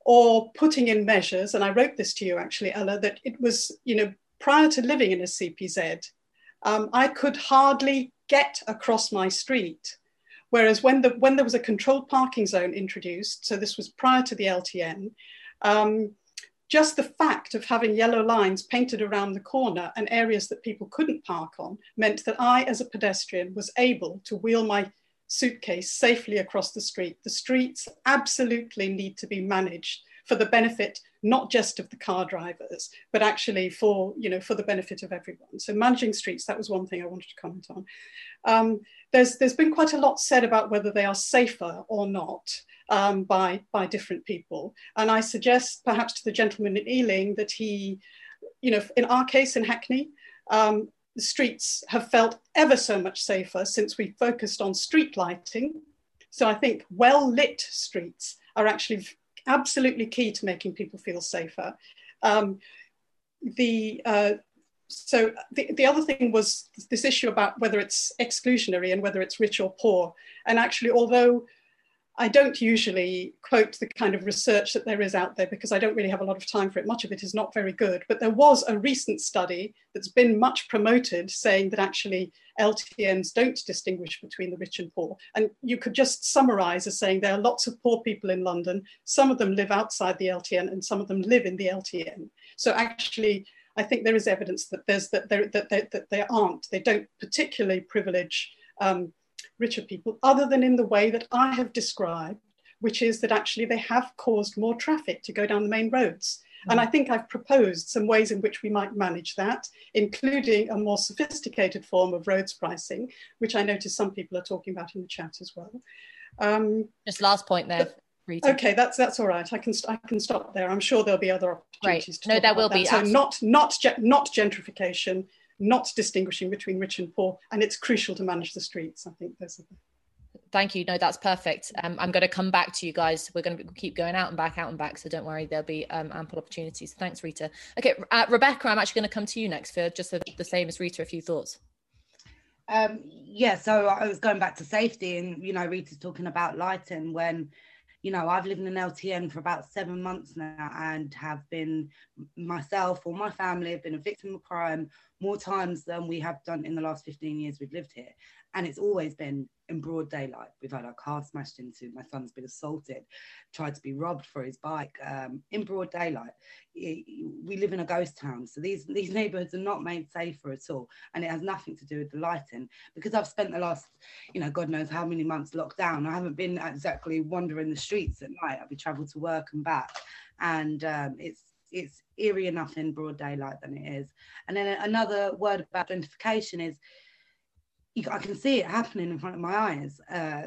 or putting in measures, and I wrote this to you actually, Ella, that it was, you know, prior to living in a CPZ, um, I could hardly get across my street. Whereas when, the, when there was a controlled parking zone introduced, so this was prior to the LTN, um, just the fact of having yellow lines painted around the corner and areas that people couldn't park on meant that I, as a pedestrian, was able to wheel my suitcase safely across the street. The streets absolutely need to be managed for the benefit not just of the car drivers, but actually for you know for the benefit of everyone. So managing streets, that was one thing I wanted to comment on. Um, there's there's been quite a lot said about whether they are safer or not um, by by different people, and I suggest perhaps to the gentleman in Ealing that he, you know, in our case in Hackney. Um, the streets have felt ever so much safer since we focused on street lighting. So I think well lit streets are actually absolutely key to making people feel safer. Um, the uh, so the, the other thing was this issue about whether it's exclusionary and whether it's rich or poor. And actually, although I don't usually quote the kind of research that there is out there because I don't really have a lot of time for it. Much of it is not very good. But there was a recent study that's been much promoted saying that actually LTNs don't distinguish between the rich and poor. And you could just summarize as saying there are lots of poor people in London. Some of them live outside the LTN and some of them live in the LTN. So actually, I think there is evidence that there's that, there, that, they, that they aren't. They don't particularly privilege um, richer people, other than in the way that I have described, which is that actually they have caused more traffic to go down the main roads. Mm. And I think I've proposed some ways in which we might manage that, including a more sophisticated form of roads pricing, which I notice some people are talking about in the chat as well. Um, Just last point there. Rita. Okay, that's that's all right. I can I can stop there. I'm sure there'll be other opportunities. Right. no, there will that. be. So not not not gentrification, not distinguishing between rich and poor, and it's crucial to manage the streets. I think there's. Thank you. No, that's perfect. Um, I'm going to come back to you guys. We're going to keep going out and back, out and back. So don't worry, there'll be um, ample opportunities. Thanks, Rita. Okay, uh, Rebecca, I'm actually going to come to you next for just the, the same as Rita. A few thoughts. Um, yeah, so I was going back to safety, and you know, Rita's talking about lighting when you know, I've lived in an LTN for about seven months now and have been myself or my family have been a victim of crime more times than we have done in the last 15 years we've lived here. And it's always been in broad daylight. We've had our car smashed into, my son's been assaulted, tried to be robbed for his bike um, in broad daylight. We live in a ghost town. So these, these neighborhoods are not made safer at all. And it has nothing to do with the lighting. Because I've spent the last, you know, God knows how many months locked down, I haven't been exactly wandering the streets at night. I've been traveled to work and back. And um, it's it's eerie enough in broad daylight than it is. And then another word about gentrification is I can see it happening in front of my eyes. Uh,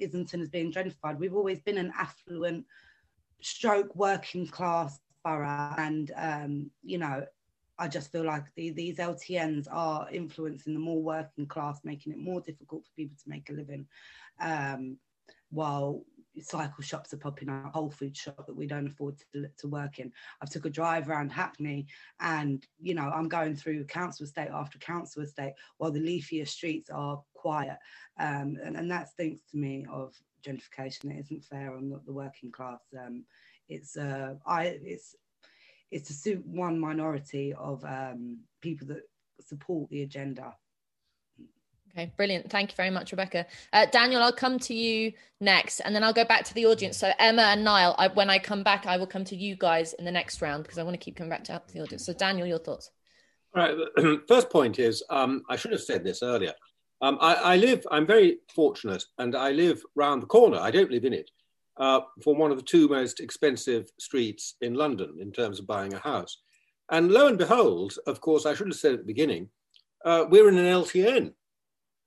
Islington is being gentrified. We've always been an affluent, stroke working class borough, and um, you know, I just feel like the, these LTNs are influencing the more working class, making it more difficult for people to make a living. Um, while cycle shops are popping up, Whole Food shop that we don't afford to, to work in. I've took a drive around Hackney and, you know, I'm going through council estate after council estate while the leafier streets are quiet. Um, and, and that stinks to me of gentrification. It isn't fair on the, the working class. Um, it's, uh, I, it's, it's to suit one minority of um, people that support the agenda Okay, brilliant. Thank you very much, Rebecca. Uh, Daniel, I'll come to you next, and then I'll go back to the audience. So Emma and Niall, I, when I come back, I will come to you guys in the next round because I want to keep coming back to the audience. So Daniel, your thoughts? All right. First point is, um, I should have said this earlier. Um, I, I, live. I'm very fortunate, and I live round the corner. I don't live in it. Uh, from one of the two most expensive streets in London in terms of buying a house. And lo and behold, of course, I should have said at the beginning, uh, we're in an LTN.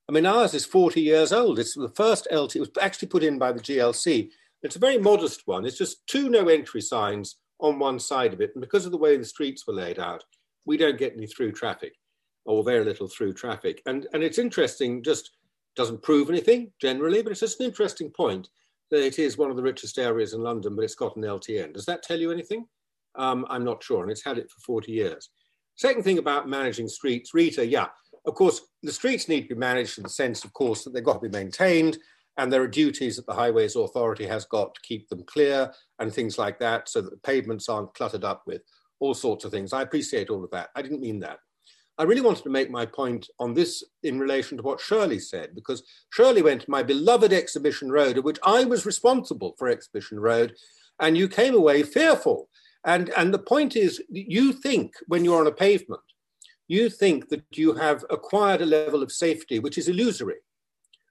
I mean, ours is 40 years old. It's the first LT, it was actually put in by the GLC. It's a very modest one. It's just two no entry signs on one side of it. And because of the way the streets were laid out, we don't get any through traffic or very little through traffic. And, and it's interesting, just doesn't prove anything generally, but it's just an interesting point that it is one of the richest areas in London, but it's got an LTN. Does that tell you anything? Um, I'm not sure. And it's had it for 40 years. Second thing about managing streets, Rita, yeah, of course, the streets need to be managed in the sense, of course, that they've got to be maintained and there are duties that the Highways Authority has got to keep them clear and things like that so that the pavements aren't cluttered up with all sorts of things. I appreciate all of that. I didn't mean that. I really wanted to make my point on this in relation to what Shirley said, because Shirley went to my beloved Exhibition Road, of which I was responsible for Exhibition Road, and you came away fearful. And, and the point is, you think when you're on a pavement, you think that you have acquired a level of safety which is illusory.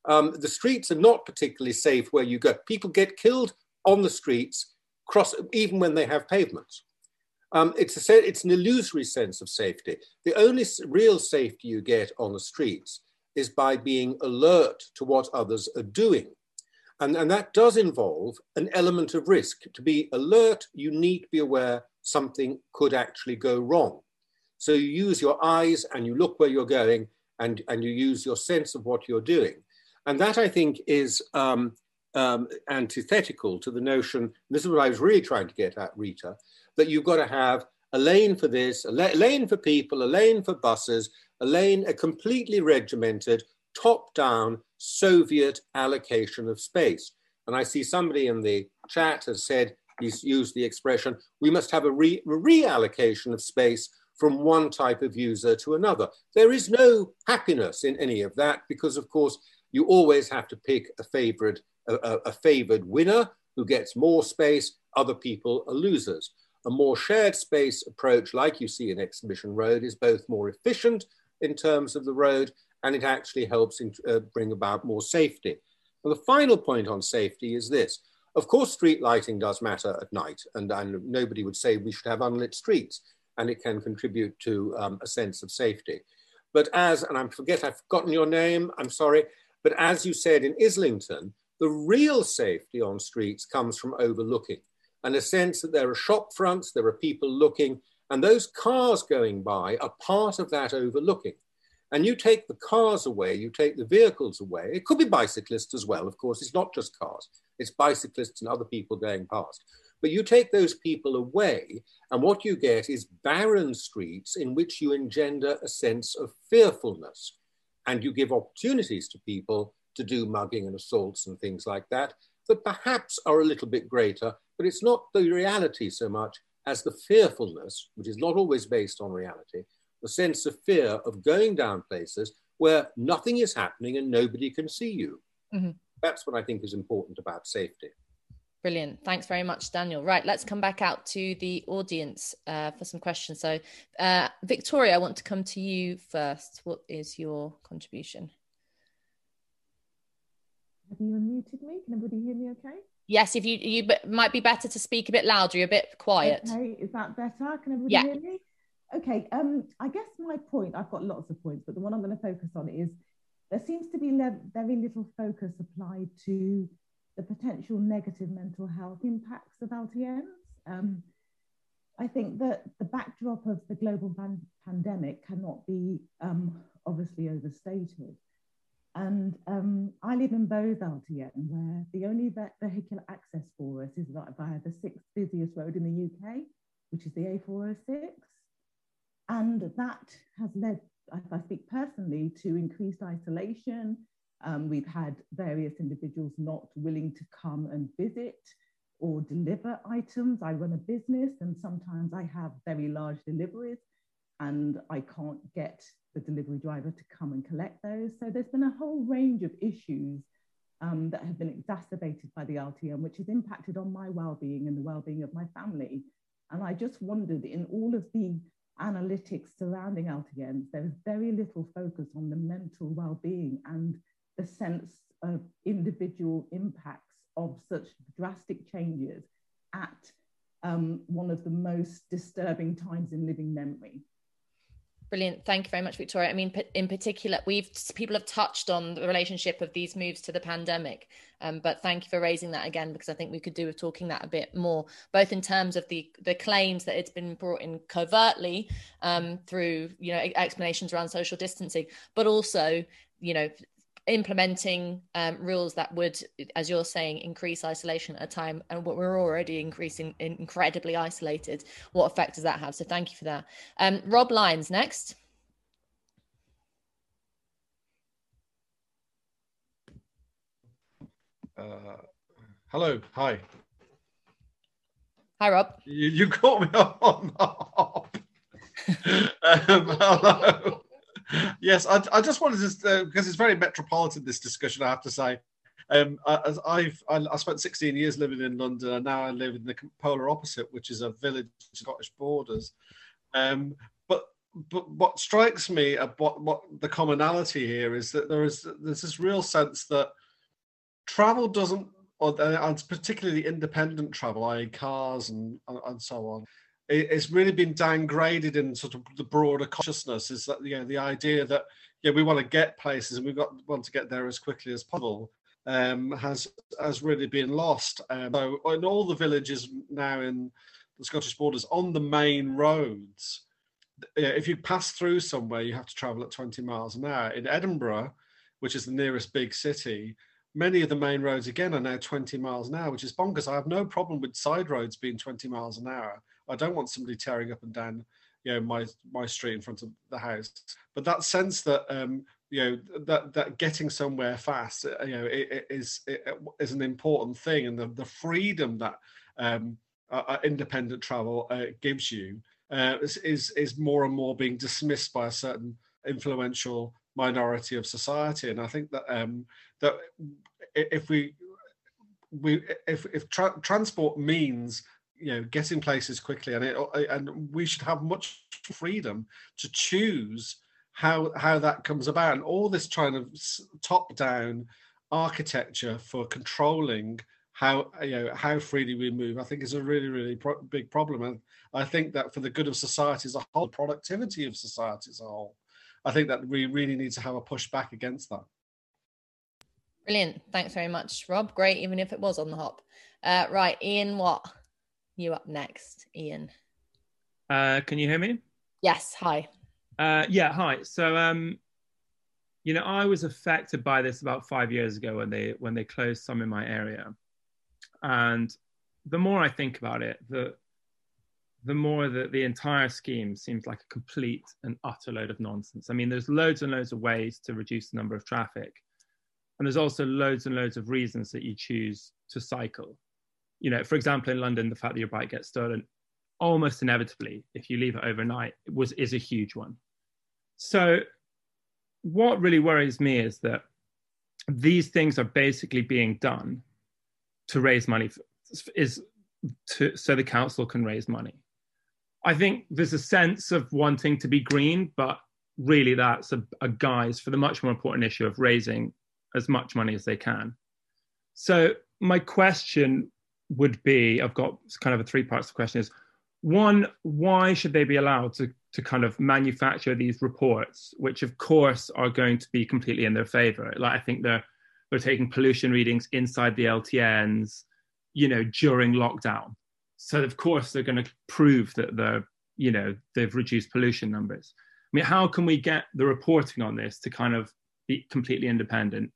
Um, the streets are not particularly safe where you go. People get killed on the streets, cross, even when they have pavements. Um, it's, a, it's an illusory sense of safety. The only real safety you get on the streets is by being alert to what others are doing. And, and that does involve an element of risk. To be alert, you need to be aware something could actually go wrong. So you use your eyes and you look where you're going and, and you use your sense of what you're doing. And that I think is um, um, antithetical to the notion, this is what I was really trying to get at, Rita, that you've got to have a lane for this, a lane for people, a lane for buses, a lane, a completely regimented, top down Soviet allocation of space. And I see somebody in the chat has said, he's used the expression, we must have a re- reallocation of space from one type of user to another. There is no happiness in any of that because, of course, you always have to pick a favored, a, a favored winner who gets more space, other people are losers. A more shared space approach, like you see in Exhibition Road, is both more efficient in terms of the road and it actually helps in, uh, bring about more safety. And the final point on safety is this. Of course, street lighting does matter at night, and, and nobody would say we should have unlit streets, and it can contribute to um, a sense of safety. But as, and I forget, I've forgotten your name, I'm sorry, but as you said in Islington, the real safety on streets comes from overlooking and a sense that there are shop fronts, there are people looking, and those cars going by are part of that overlooking and you take the cars away, you take the vehicles away. It could be bicyclists as well, of course. It's not just cars, it's bicyclists and other people going past. But you take those people away, and what you get is barren streets in which you engender a sense of fearfulness. And you give opportunities to people to do mugging and assaults and things like that, that perhaps are a little bit greater, but it's not the reality so much as the fearfulness, which is not always based on reality, the sense of fear of going down places where nothing is happening and nobody can see you. Mm-hmm. That's what I think is important about safety. Brilliant. Thanks very much, Daniel. Right, let's come back out to the audience uh, for some questions. So, uh, Victoria, I want to come to you first. What is your contribution? Have you unmuted me? Can everybody hear me okay? Yes, if you you might be better to speak a bit louder. You're a bit quiet. Okay, is that better? Can everybody yeah. hear me? Okay, um, I guess my point, I've got lots of points, but the one I'm going to focus on is there seems to be le- very little focus applied to the potential negative mental health impacts of LTNs. Um, I think that the backdrop of the global ban- pandemic cannot be um, obviously overstated. And um, I live in Bowes LTN, where the only vehicular access for us is via the sixth busiest road in the UK, which is the A406. And that has led, if I speak personally, to increased isolation. Um, we've had various individuals not willing to come and visit or deliver items. I run a business and sometimes I have very large deliveries and I can't get the delivery driver to come and collect those. So there's been a whole range of issues um, that have been exacerbated by the RTM, which has impacted on my well-being and the well-being of my family. And I just wondered in all of the analytics surrounding LTNs, there is very little focus on the mental well-being and the sense of individual impacts of such drastic changes at um, one of the most disturbing times in living memory. Brilliant. Thank you very much, Victoria. I mean, in particular, we've people have touched on the relationship of these moves to the pandemic, um, but thank you for raising that again because I think we could do with talking that a bit more, both in terms of the the claims that it's been brought in covertly um, through you know explanations around social distancing, but also you know implementing um, rules that would, as you're saying, increase isolation at a time, and what we're already increasing incredibly isolated. What effect does that have? So thank you for that. Um, Rob Lyons next. Uh, hello, hi. Hi, Rob. You, you caught me on. um, hello. Yes, I, I, just wanted to uh, because it's very metropolitan this discussion. I have to say, um, I, I've I, I, spent 16 years living in London, and now I live in the polar opposite, which is a village Scottish borders. Um, but but what strikes me about what the commonality here is that there is there's this real sense that travel doesn't, or and particularly independent travel, i.e., cars and and so on, it's really been downgraded in sort of the broader consciousness. Is that you know the idea that yeah we want to get places and we've got want to get there as quickly as possible um, has has really been lost. Um, so in all the villages now in the Scottish borders, on the main roads, if you pass through somewhere, you have to travel at 20 miles an hour. In Edinburgh, which is the nearest big city, many of the main roads again are now 20 miles an hour, which is bonkers. I have no problem with side roads being 20 miles an hour. I don't want somebody tearing up and down, you know, my my street in front of the house. But that sense that um, you know that that getting somewhere fast uh, you know it, it is it is an important thing and the, the freedom that um, uh, independent travel uh, gives you uh, is, is is more and more being dismissed by a certain influential minority of society and i think that um, that if we we if if tra- transport means you know getting places quickly and it and we should have much freedom to choose how how that comes about. And all this kind of top down architecture for controlling how you know how freely we move i think is a really really pro- big problem. And i think that for the good of society as a whole productivity of society as a whole i think that we really need to have a push back against that. Brilliant. Thanks very much rob. Great even if it was on the hop. Uh, right ian what you up next ian uh, can you hear me yes hi uh, yeah, hi. So, um, you know, I was affected by this about five years ago when they when they closed some in my area, and the more I think about it, the the more that the entire scheme seems like a complete and utter load of nonsense. I mean, there's loads and loads of ways to reduce the number of traffic, and there's also loads and loads of reasons that you choose to cycle. You know, for example, in London, the fact that your bike gets stolen almost inevitably if you leave it overnight was is a huge one so, what really worries me is that these things are basically being done to raise money, for, is to, so the council can raise money. I think there's a sense of wanting to be green, but really that's a, a guise for the much more important issue of raising as much money as they can. So, my question would be I've got kind of a three parts of the question is one, why should they be allowed to to kind of manufacture these reports, which of course are going to be completely in their favor. Like I think they're they're taking pollution readings inside the LTNs, you know, during lockdown. So of course they're going to prove that they're, you know, they've reduced pollution numbers. I mean, how can we get the reporting on this to kind of be completely independent?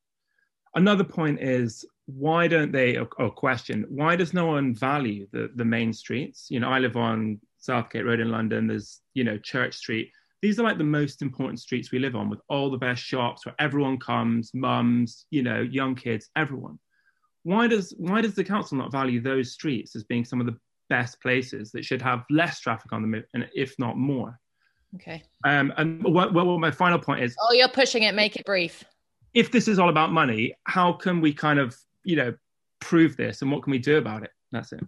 Another point is why don't they, or, or question, why does no one value the, the main streets? You know, I live on Southgate Road in London. There's, you know, Church Street. These are like the most important streets we live on with all the best shops where everyone comes, mums, you know, young kids, everyone. Why does why does the council not value those streets as being some of the best places that should have less traffic on them, and if not more? Okay. Um, and what, what my final point is. Oh, you're pushing it. Make it brief. If this is all about money, how can we kind of, you know, prove this, and what can we do about it? That's it.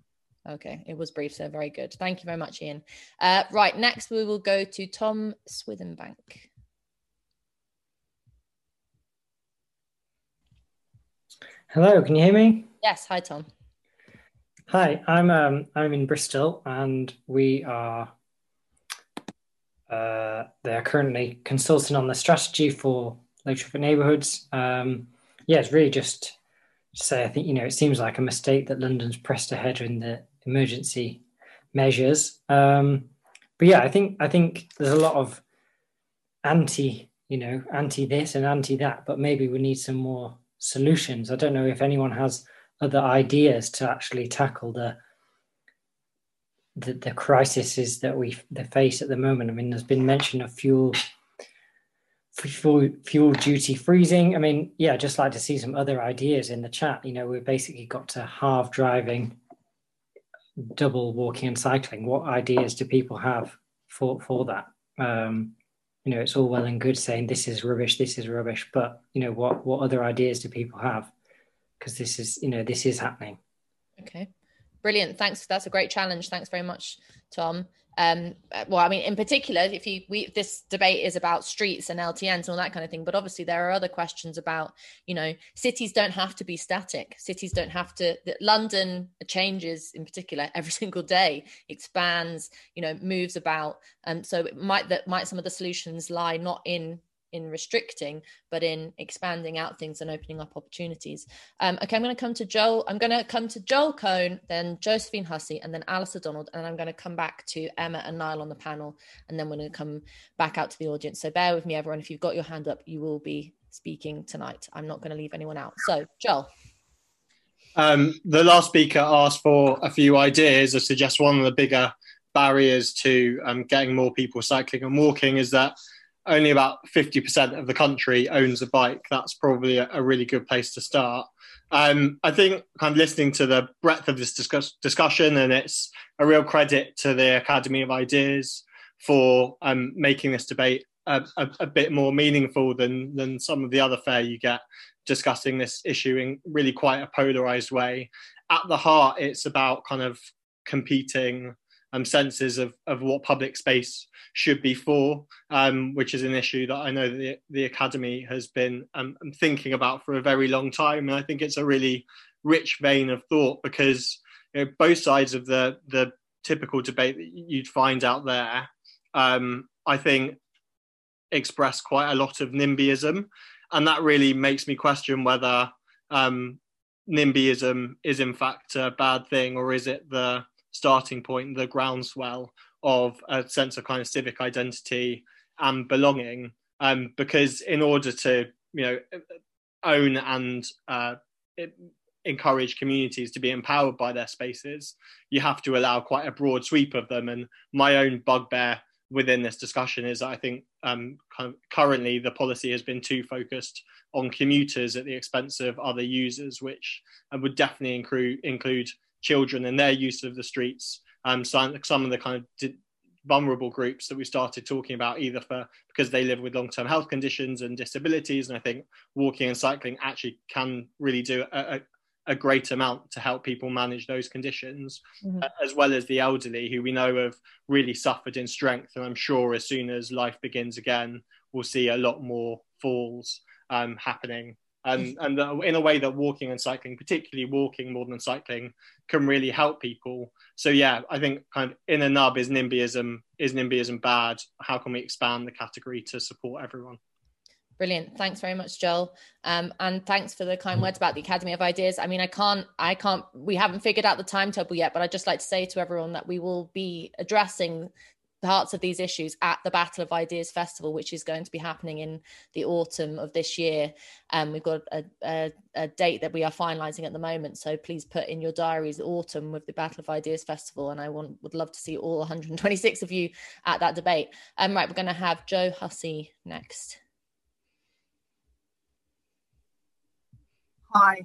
Okay, it was brief, so very good. Thank you very much, Ian. Uh, right, next we will go to Tom Swithenbank. Hello, can you hear me? Yes, hi Tom. Hi, I'm um, I'm in Bristol, and we are. Uh, they are currently consulting on the strategy for low traffic neighbourhoods. Um, yeah, it's really just to say I think you know it seems like a mistake that London's pressed ahead in the emergency measures. Um, but yeah, I think I think there's a lot of anti, you know, anti this and anti that, but maybe we need some more solutions. I don't know if anyone has other ideas to actually tackle the the, the crises that we face at the moment. I mean, there's been mention of fuel fuel duty freezing. I mean, yeah, just like to see some other ideas in the chat. You know, we've basically got to halve driving double walking and cycling what ideas do people have for for that Um, you know, it's all well and good saying this is rubbish, this is rubbish, but you know, what what other ideas do people have? Because this is, you know, this is happening. Okay, brilliant. Thanks. That's a great challenge. Thanks very much, Tom um well i mean in particular if you we this debate is about streets and ltns and all that kind of thing but obviously there are other questions about you know cities don't have to be static. Cities don't have to that london changes in particular every single day expands you know moves about. And um, so it might that might some of the solutions lie not in in restricting, but in expanding out things and opening up opportunities. Um, okay, I'm going to come to Joel. I'm going to come to Joel Cohn, then Josephine Hussey, and then Alistair Donald, and I'm going to come back to Emma and Niall on the panel, and then we're going to come back out to the audience. So bear with me, everyone. If you've got your hand up, you will be speaking tonight. I'm not going to leave anyone out. So, Joel. Um, the last speaker asked for a few ideas. I suggest one of the bigger barriers to um, getting more people cycling and walking is that only about 50% of the country owns a bike. That's probably a, a really good place to start. Um, I think kind of listening to the breadth of this discuss- discussion, and it's a real credit to the Academy of Ideas for um, making this debate a, a, a, bit more meaningful than than some of the other fare you get discussing this issue in really quite a polarized way. At the heart, it's about kind of competing um, senses of, of what public space should be for, um, which is an issue that I know that the, the Academy has been um, thinking about for a very long time. And I think it's a really rich vein of thought because you know, both sides of the, the typical debate that you'd find out there, um, I think, express quite a lot of NIMBYism. And that really makes me question whether um, NIMBYism is in fact a bad thing or is it the starting point, the groundswell of a sense of kind of civic identity and belonging. Um, because in order to, you know, own and uh, encourage communities to be empowered by their spaces, you have to allow quite a broad sweep of them. And my own bugbear within this discussion is that I think um, kind of currently the policy has been too focused on commuters at the expense of other users, which uh, would definitely include include children and their use of the streets. Um, some, some of the kind of vulnerable groups that we started talking about, either for because they live with long-term health conditions and disabilities, and I think walking and cycling actually can really do a, a, a great amount to help people manage those conditions, mm-hmm. uh, as well as the elderly who we know have really suffered in strength. And I'm sure as soon as life begins again, we'll see a lot more falls um, happening and and the, in a way that walking and cycling, particularly walking more than cycling, can really help people. So yeah, I think kind of in a nub is NIMBYism. Is NIMBYism bad? How can we expand the category to support everyone? Brilliant. Thanks very much, Joel. Um, and thanks for the kind words about the Academy of Ideas. I mean, I can't, I can't, we haven't figured out the timetable yet, but I'd just like to say to everyone that we will be addressing parts of these issues at the Battle of Ideas Festival, which is going to be happening in the autumn of this year. Um, we've got a, a, a, date that we are finalising at the moment, so please put in your diaries autumn with the Battle of Ideas Festival, and I want, would love to see all 126 of you at that debate. Um, right, we're going to have Joe Hussey next. Hi.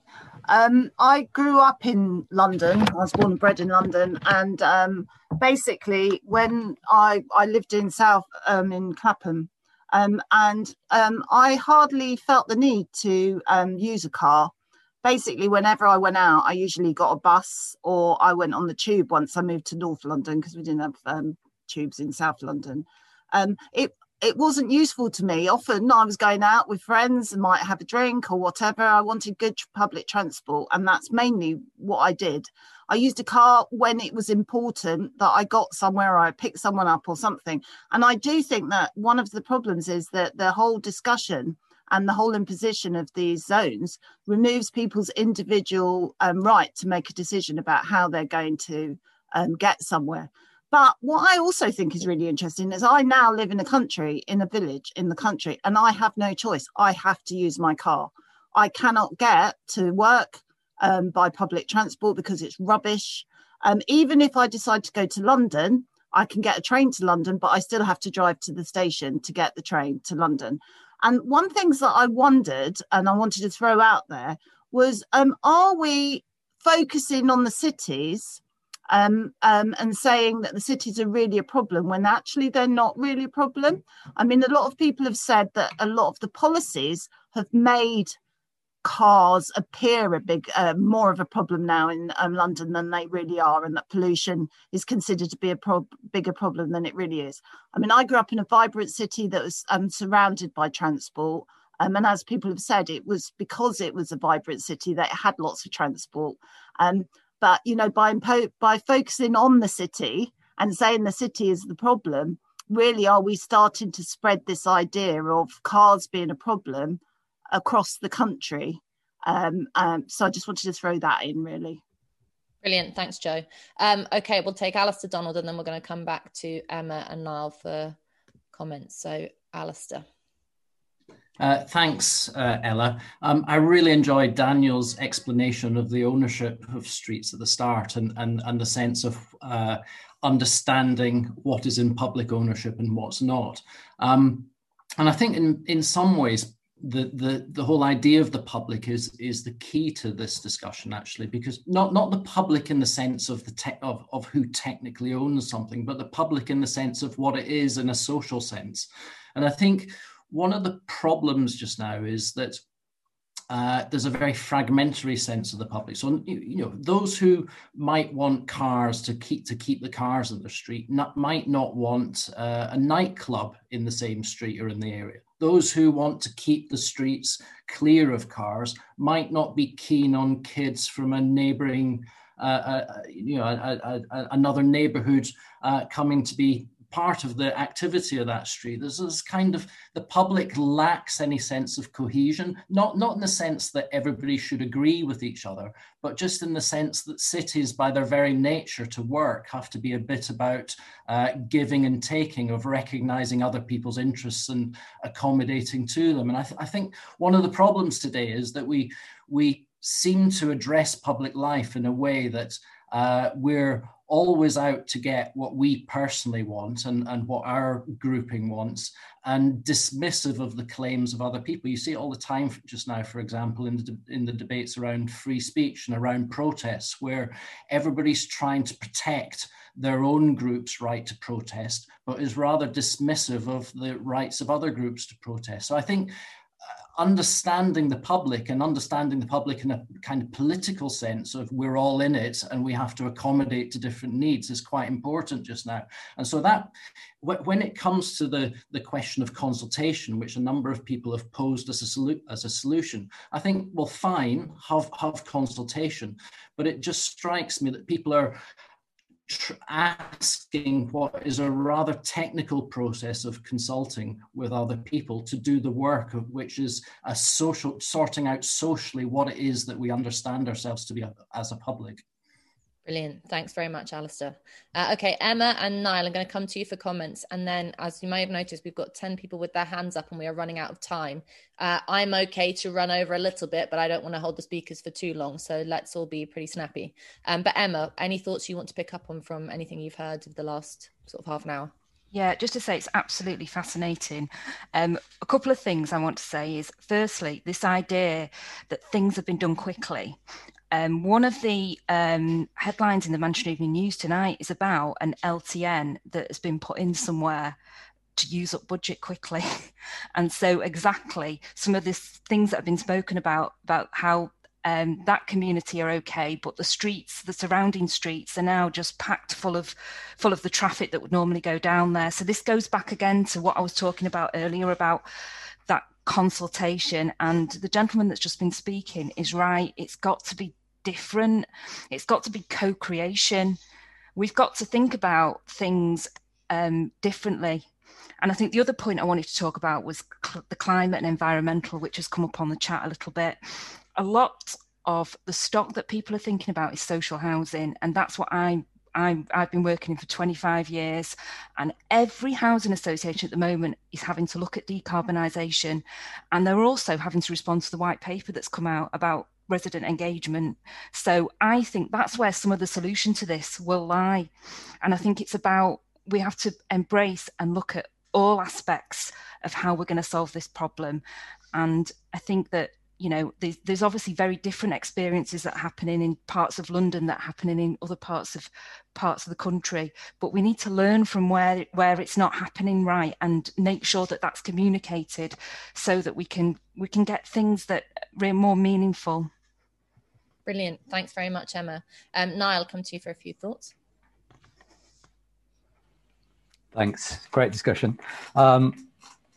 Um, I grew up in London. I was born and bred in London, and um, basically, when I I lived in South um, in Clapham, um, and um, I hardly felt the need to um, use a car. Basically, whenever I went out, I usually got a bus or I went on the tube. Once I moved to North London because we didn't have tubes in South London. it it wasn't useful to me. Often I was going out with friends and might have a drink or whatever. I wanted good public transport, and that's mainly what I did. I used a car when it was important that I got somewhere or I picked someone up or something. And I do think that one of the problems is that the whole discussion and the whole imposition of these zones removes people's individual um, right to make a decision about how they're going to um, get somewhere. But what I also think is really interesting is I now live in a country, in a village in the country, and I have no choice. I have to use my car. I cannot get to work um, by public transport because it's rubbish. Um, even if I decide to go to London, I can get a train to London, but I still have to drive to the station to get the train to London. And one things that I wondered, and I wanted to throw out there, was um, are we focusing on the cities um, um, and saying that the cities are really a problem when actually they're not really a problem. I mean, a lot of people have said that a lot of the policies have made cars appear a big uh, more of a problem now in um, London than they really are, and that pollution is considered to be a pro- bigger problem than it really is. I mean, I grew up in a vibrant city that was um, surrounded by transport. Um, and as people have said, it was because it was a vibrant city that it had lots of transport. Um, but you know, by impo- by focusing on the city and saying the city is the problem, really, are we starting to spread this idea of cars being a problem across the country? Um, um, so I just wanted to throw that in, really. Brilliant. Thanks, Joe. Um, okay, we'll take Alistair Donald and then we're going to come back to Emma and Niall for comments. So, Alistair. Uh, thanks, uh, Ella. Um, I really enjoyed Daniel's explanation of the ownership of streets at the start and, and, and the sense of uh, understanding what is in public ownership and what's not. Um, and I think in, in some ways, the, the, the whole idea of the public is, is the key to this discussion, actually, because not, not the public in the sense of, the te- of, of who technically owns something, but the public in the sense of what it is in a social sense. And I think one of the problems just now is that uh, there's a very fragmentary sense of the public. So you know those who might want cars to keep to keep the cars in the street not, might not want uh, a nightclub in the same street or in the area. Those who want to keep the streets clear of cars might not be keen on kids from a neighbouring, uh, uh you know, a, a, a, another neighbourhood uh, coming to be part of the activity of that street. There's this kind of the public lacks any sense of cohesion, not not in the sense that everybody should agree with each other, but just in the sense that cities, by their very nature to work, have to be a bit about uh, giving and taking, of recognizing other people's interests and accommodating to them. And I, th- I think one of the problems today is that we we seem to address public life in a way that uh, we're always out to get what we personally want and, and what our grouping wants and dismissive of the claims of other people. You see it all the time just now, for example, in the, in the debates around free speech and around protests, where everybody's trying to protect their own group's right to protest, but is rather dismissive of the rights of other groups to protest. So I think understanding the public and understanding the public in a kind of political sense of we're all in it and we have to accommodate to different needs is quite important just now. And so that when it comes to the, the question of consultation, which a number of people have posed as a, as a solution, I think, well, fine, have, have consultation, but it just strikes me that people are asking what is a rather technical process of consulting with other people to do the work of which is a social sorting out socially what it is that we understand ourselves to be as a public Brilliant. Thanks very much, Alistair. Uh, okay, Emma and Niall, I'm going to come to you for comments. And then, as you may have noticed, we've got 10 people with their hands up and we are running out of time. Uh, I'm okay to run over a little bit, but I don't want to hold the speakers for too long. So let's all be pretty snappy. Um, but, Emma, any thoughts you want to pick up on from anything you've heard of the last sort of half an hour? Yeah, just to say it's absolutely fascinating. Um, a couple of things I want to say is firstly, this idea that things have been done quickly um, one of the um, headlines in the Manchester Evening News tonight is about an LTN that has been put in somewhere to use up budget quickly. and so, exactly, some of these things that have been spoken about, about how um, that community are okay, but the streets, the surrounding streets, are now just packed full of full of the traffic that would normally go down there. So this goes back again to what I was talking about earlier about that consultation. And the gentleman that's just been speaking is right. It's got to be different. It's got to be co creation. We've got to think about things um, differently. And I think the other point I wanted to talk about was cl- the climate and environmental, which has come up on the chat a little bit. A lot of the stock that people are thinking about is social housing, and that's what I i have been working in for 25 years, and every housing association at the moment is having to look at decarbonisation, and they're also having to respond to the white paper that's come out about resident engagement. So I think that's where some of the solution to this will lie. And I think it's about we have to embrace and look at all aspects of how we're going to solve this problem. And I think that you know there's, there's obviously very different experiences that are happening in parts of london that are happening in other parts of parts of the country but we need to learn from where where it's not happening right and make sure that that's communicated so that we can we can get things that are more meaningful brilliant. Thanks very much emma. Um, niall come to you for a few thoughts. Thanks. Great discussion. Um,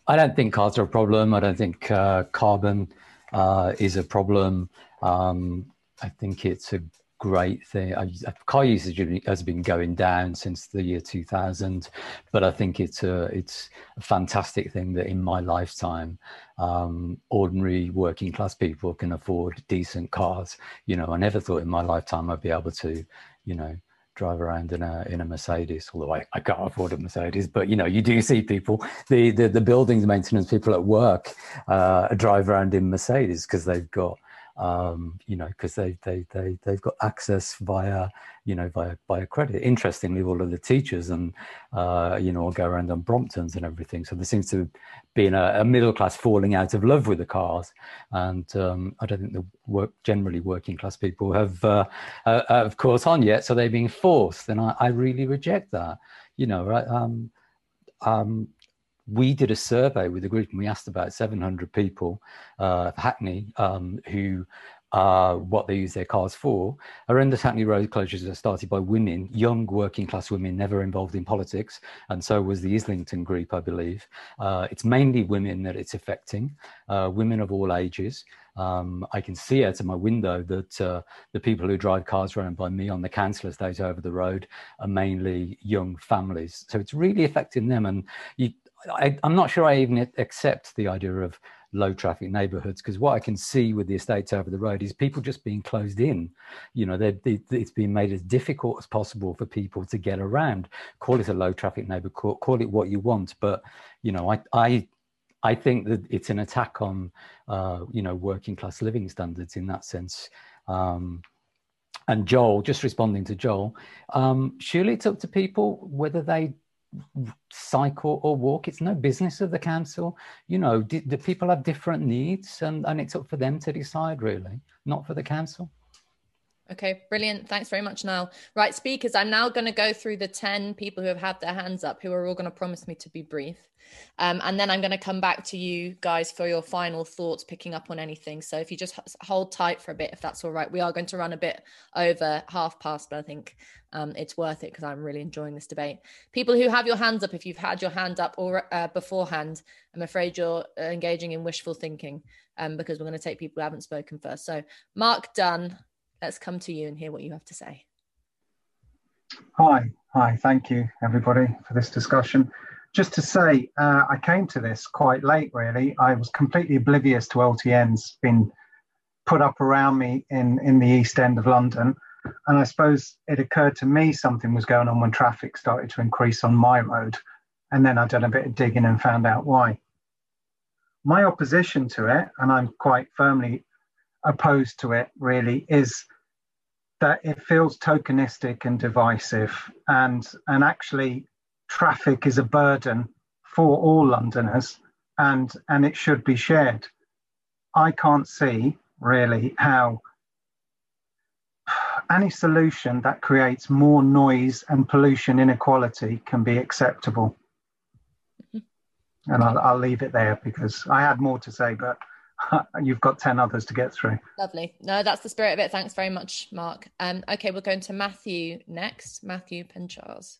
I don't think cars are a problem. I don't think uh, carbon uh, is a problem. Um, I think it's a great thing. I, car usage has been going down since the year 2000, but I think it's a it's a fantastic thing that in my lifetime, um, ordinary working class people can afford decent cars. You know, I never thought in my lifetime I'd be able to, you know, drive around in a in a Mercedes. Although I, I can't afford a Mercedes, but you know you do see people the the, the buildings maintenance people at work uh, drive around in Mercedes because they've got um, you know, because they, they, they, they've got access via, you know, via, via credit. Interestingly, all of the teachers and, uh, you know, go around on Bromptons and everything. So there seems to be a, a middle class falling out of love with the cars. And um, I don't think the work, generally working class people have, uh, uh, of course, on yet. So they're being forced. And I, I really reject that, you know, right? Um, um, we did a survey with a group and we asked about 700 people, uh, Hackney, um, who uh, what they use their cars for. Horrendous Hackney road closures are started by women, young working class women, never involved in politics, and so was the Islington group, I believe. Uh, it's mainly women that it's affecting, uh, women of all ages. Um, I can see out of my window that uh, the people who drive cars around by me on the council estate over the road are mainly young families. So it's really affecting them. And you, I, am not sure I even accept the idea of low traffic neighborhoods because what I can see with the estates over the road is people just being closed in. You know, they, it's being made as difficult as possible for people to get around. Call it a low traffic neighborhood, call, call it what you want, but you know, I, I I think that it's an attack on, uh, you know, working class living standards in that sense. Um, and Joel, just responding to Joel, um, surely it's up to people whether they cycle or walk. It's no business of the council. You know, do people have different needs, and, and it's up for them to decide, really, not for the council. Okay, brilliant. Thanks very much, Niall. Right, speakers, I'm now going to go through the 10 people who have had their hands up, who are all going to promise me to be brief. Um, and then I'm going to come back to you guys for your final thoughts, picking up on anything. So if you just hold tight for a bit, if that's all right, we are going to run a bit over half past, but I think um, it's worth it because I'm really enjoying this debate. People who have your hands up, if you've had your hand up or uh, beforehand, I'm afraid you're uh, engaging in wishful thinking um, because we're going to take people who haven't spoken first. So Mark Dunn, let's come to you and hear what you have to say. Hi, hi, thank you everybody for this discussion. Just to say, uh, I came to this quite late really. I was completely oblivious to LTNs being put up around me in, in the East End of London. And I suppose it occurred to me something was going on when traffic started to increase on my road. And then I done a bit of digging and found out why. My opposition to it, and I'm quite firmly opposed to it really, is that it feels tokenistic and divisive and and actually traffic is a burden for all londoners and and it should be shared i can't see really how any solution that creates more noise and pollution inequality can be acceptable mm-hmm. and I'll, I'll leave it there because i had more to say but you've got 10 others to get through. Lovely. No, that's the spirit of it. Thanks very much, Mark. Um, okay, we're going to Matthew next. Matthew Pencharz.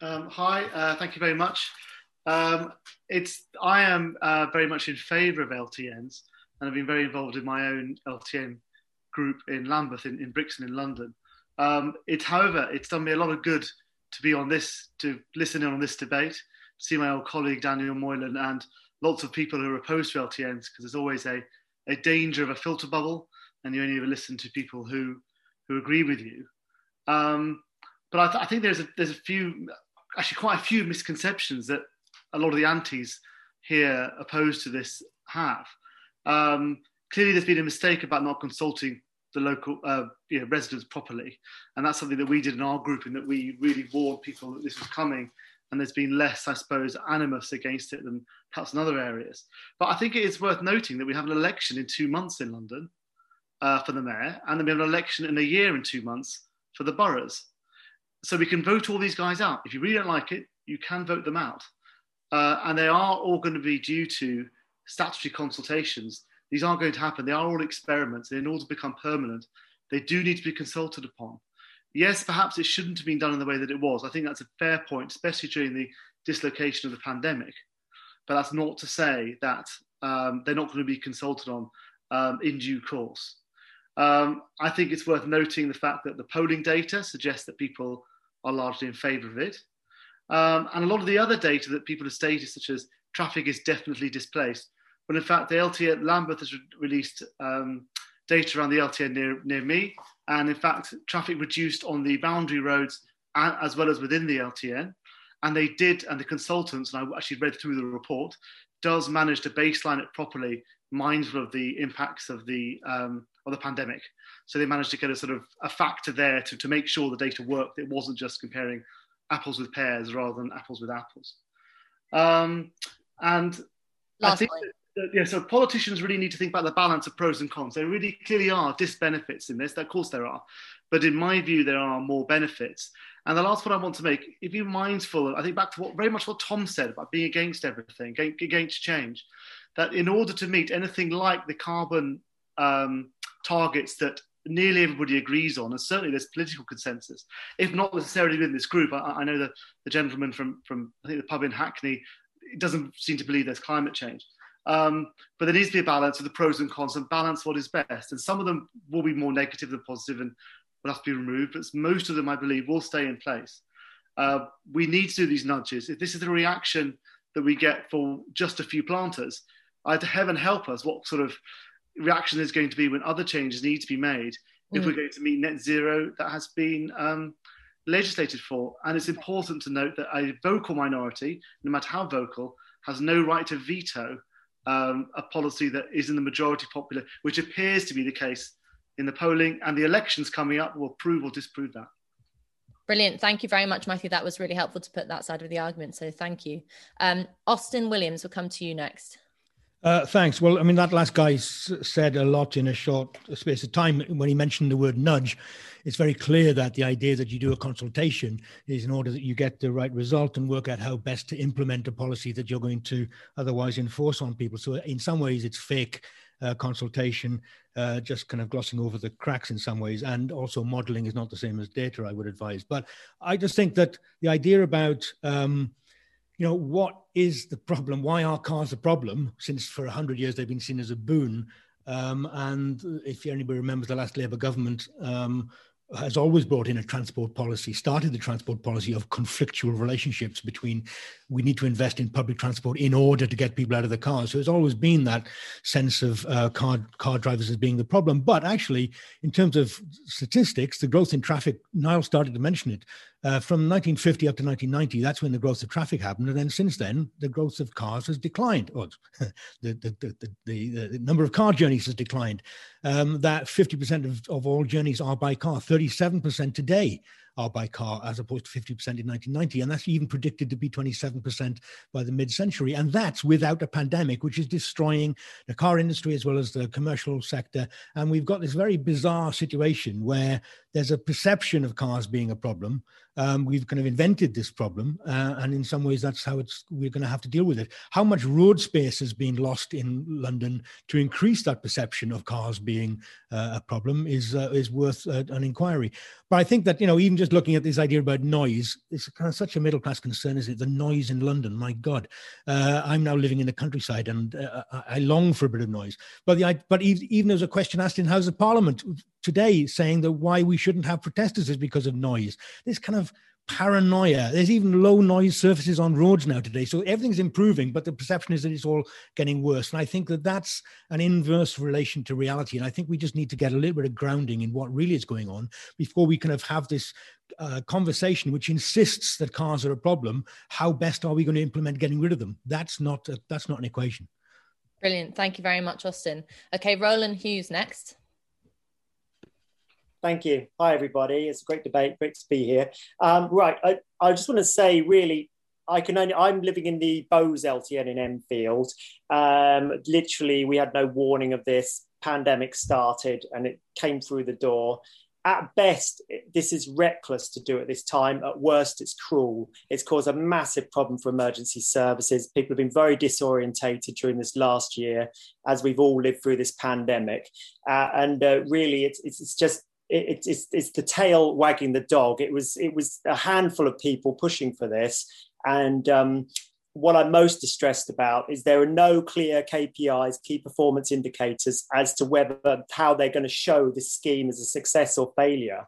Um, hi, uh, thank you very much. Um, it's I am uh, very much in favour of LTNs, and I've been very involved in my own LTN group in Lambeth, in, in Brixton, in London. Um, it, however, it's done me a lot of good to be on this, to listen in on this debate, see my old colleague Daniel Moylan, and lots of people who are opposed to LTNs because there's always a, a danger of a filter bubble and you only ever listen to people who, who agree with you. Um, but I, th- I, think there's a, there's a few, actually quite a few misconceptions that a lot of the antis here opposed to this have. Um, clearly, there's been a mistake about not consulting the local uh, you know, residents properly, and that's something that we did in our group, in that we really warned people that this was coming and there's been less, I suppose, animus against it than perhaps in other areas. But I think it is worth noting that we have an election in two months in London uh, for the mayor, and then we have an election in a year and two months for the boroughs. So we can vote all these guys out. If you really don't like it, you can vote them out. Uh, and they are all going to be due to statutory consultations. These aren't going to happen. They are all experiments. And in order to become permanent, they do need to be consulted upon. Yes, perhaps it shouldn't have been done in the way that it was. I think that's a fair point, especially during the dislocation of the pandemic. But that's not to say that um, they're not going to be consulted on um, in due course. Um, I think it's worth noting the fact that the polling data suggests that people are largely in favour of it. Um, and a lot of the other data that people have stated, such as traffic is definitely displaced, but in fact, the LTN Lambeth has re- released um, data around the LTN near, near me, and in fact, traffic reduced on the boundary roads as well as within the LTN. And they did, and the consultants, and I actually read through the report, does manage to baseline it properly, mindful of the impacts of the um, of the pandemic. So they managed to get a sort of a factor there to, to make sure the data worked. It wasn't just comparing apples with pears rather than apples with apples. Um, and Last I think yeah, so politicians really need to think about the balance of pros and cons. There really clearly are disbenefits in this. Of course, there are, but in my view, there are more benefits. And the last point I want to make, if you're mindful, I think back to what very much what Tom said about being against everything, against change, that in order to meet anything like the carbon um, targets that nearly everybody agrees on, and certainly there's political consensus, if not necessarily within this group. I, I know that the gentleman from, from I think the pub in Hackney doesn't seem to believe there's climate change. Um, but there needs to be a balance of the pros and cons and balance what is best. And some of them will be more negative than positive and will have to be removed, but most of them, I believe, will stay in place. Uh, we need to do these nudges. If this is the reaction that we get for just a few planters, either heaven help us what sort of reaction there's going to be when other changes need to be made mm. if we're going to meet net zero that has been um, legislated for. And it's important to note that a vocal minority, no matter how vocal, has no right to veto um, a policy that is in the majority popular, which appears to be the case in the polling, and the elections coming up will prove or disprove that. Brilliant. Thank you very much, Matthew. That was really helpful to put that side of the argument. So thank you. Um, Austin Williams will come to you next. Uh, thanks. Well, I mean, that last guy s- said a lot in a short space of time. When he mentioned the word nudge, it's very clear that the idea that you do a consultation is in order that you get the right result and work out how best to implement a policy that you're going to otherwise enforce on people. So, in some ways, it's fake uh, consultation, uh, just kind of glossing over the cracks in some ways. And also, modeling is not the same as data, I would advise. But I just think that the idea about um, you know, what is the problem? Why are cars a problem? Since for 100 years they've been seen as a boon. Um, and if anybody remembers the last Labour government, um, has always brought in a transport policy, started the transport policy of conflictual relationships between we need to invest in public transport in order to get people out of the car. So it's always been that sense of uh, car car drivers as being the problem. But actually, in terms of statistics, the growth in traffic, Niall started to mention it. Uh, from 1950 up to 1990, that's when the growth of traffic happened. And then since then, the growth of cars has declined. Or the, the, the, the, the number of car journeys has declined. Um, that 50% of, of all journeys are by car, 37% today are by car, as opposed to 50% in 1990. And that's even predicted to be 27% by the mid century. And that's without a pandemic, which is destroying the car industry as well as the commercial sector. And we've got this very bizarre situation where there's a perception of cars being a problem. Um, we've kind of invented this problem, uh, and in some ways, that's how it's we're going to have to deal with it. How much road space has been lost in London to increase that perception of cars being uh, a problem is uh, is worth uh, an inquiry. But I think that you know, even just looking at this idea about noise, it's kind of such a middle class concern, is it? The noise in London, my God, uh, I'm now living in the countryside, and uh, I long for a bit of noise. But the but even, there's a question asked in House of Parliament today saying that why we shouldn't have protesters is because of noise. This kind of paranoia. There's even low noise surfaces on roads now today. So everything's improving, but the perception is that it's all getting worse. And I think that that's an inverse relation to reality. And I think we just need to get a little bit of grounding in what really is going on before we kind of have this uh, conversation which insists that cars are a problem. How best are we going to implement getting rid of them? That's not a, that's not an equation. Brilliant. Thank you very much, Austin. Okay, Roland Hughes next. Thank you. Hi, everybody. It's a great debate. Great to be here. Um, right. I, I just want to say, really, I can only, I'm living in the Bowes LTN in Enfield. Um, literally, we had no warning of this. Pandemic started and it came through the door. At best, this is reckless to do at this time. At worst, it's cruel. It's caused a massive problem for emergency services. People have been very disorientated during this last year as we've all lived through this pandemic. Uh, and uh, really, it's, it's just it, it's, it's the tail wagging the dog. It was it was a handful of people pushing for this, and um, what I'm most distressed about is there are no clear KPIs, key performance indicators, as to whether how they're going to show this scheme as a success or failure.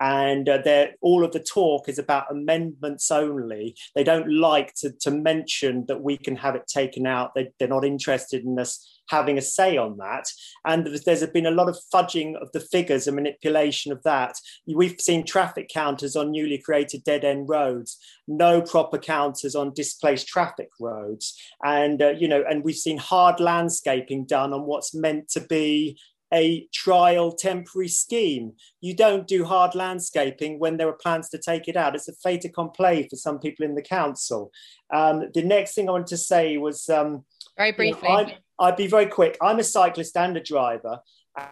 And uh, all of the talk is about amendments only. They don't like to, to mention that we can have it taken out. They, they're not interested in us having a say on that. And there's been a lot of fudging of the figures and manipulation of that. We've seen traffic counters on newly created dead end roads, no proper counters on displaced traffic roads. And, uh, you know, and we've seen hard landscaping done on what's meant to be a trial temporary scheme. You don't do hard landscaping when there are plans to take it out. It's a fait accompli for some people in the council. Um, the next thing I wanted to say was um, very briefly. You know, I'd be very quick. I'm a cyclist and a driver,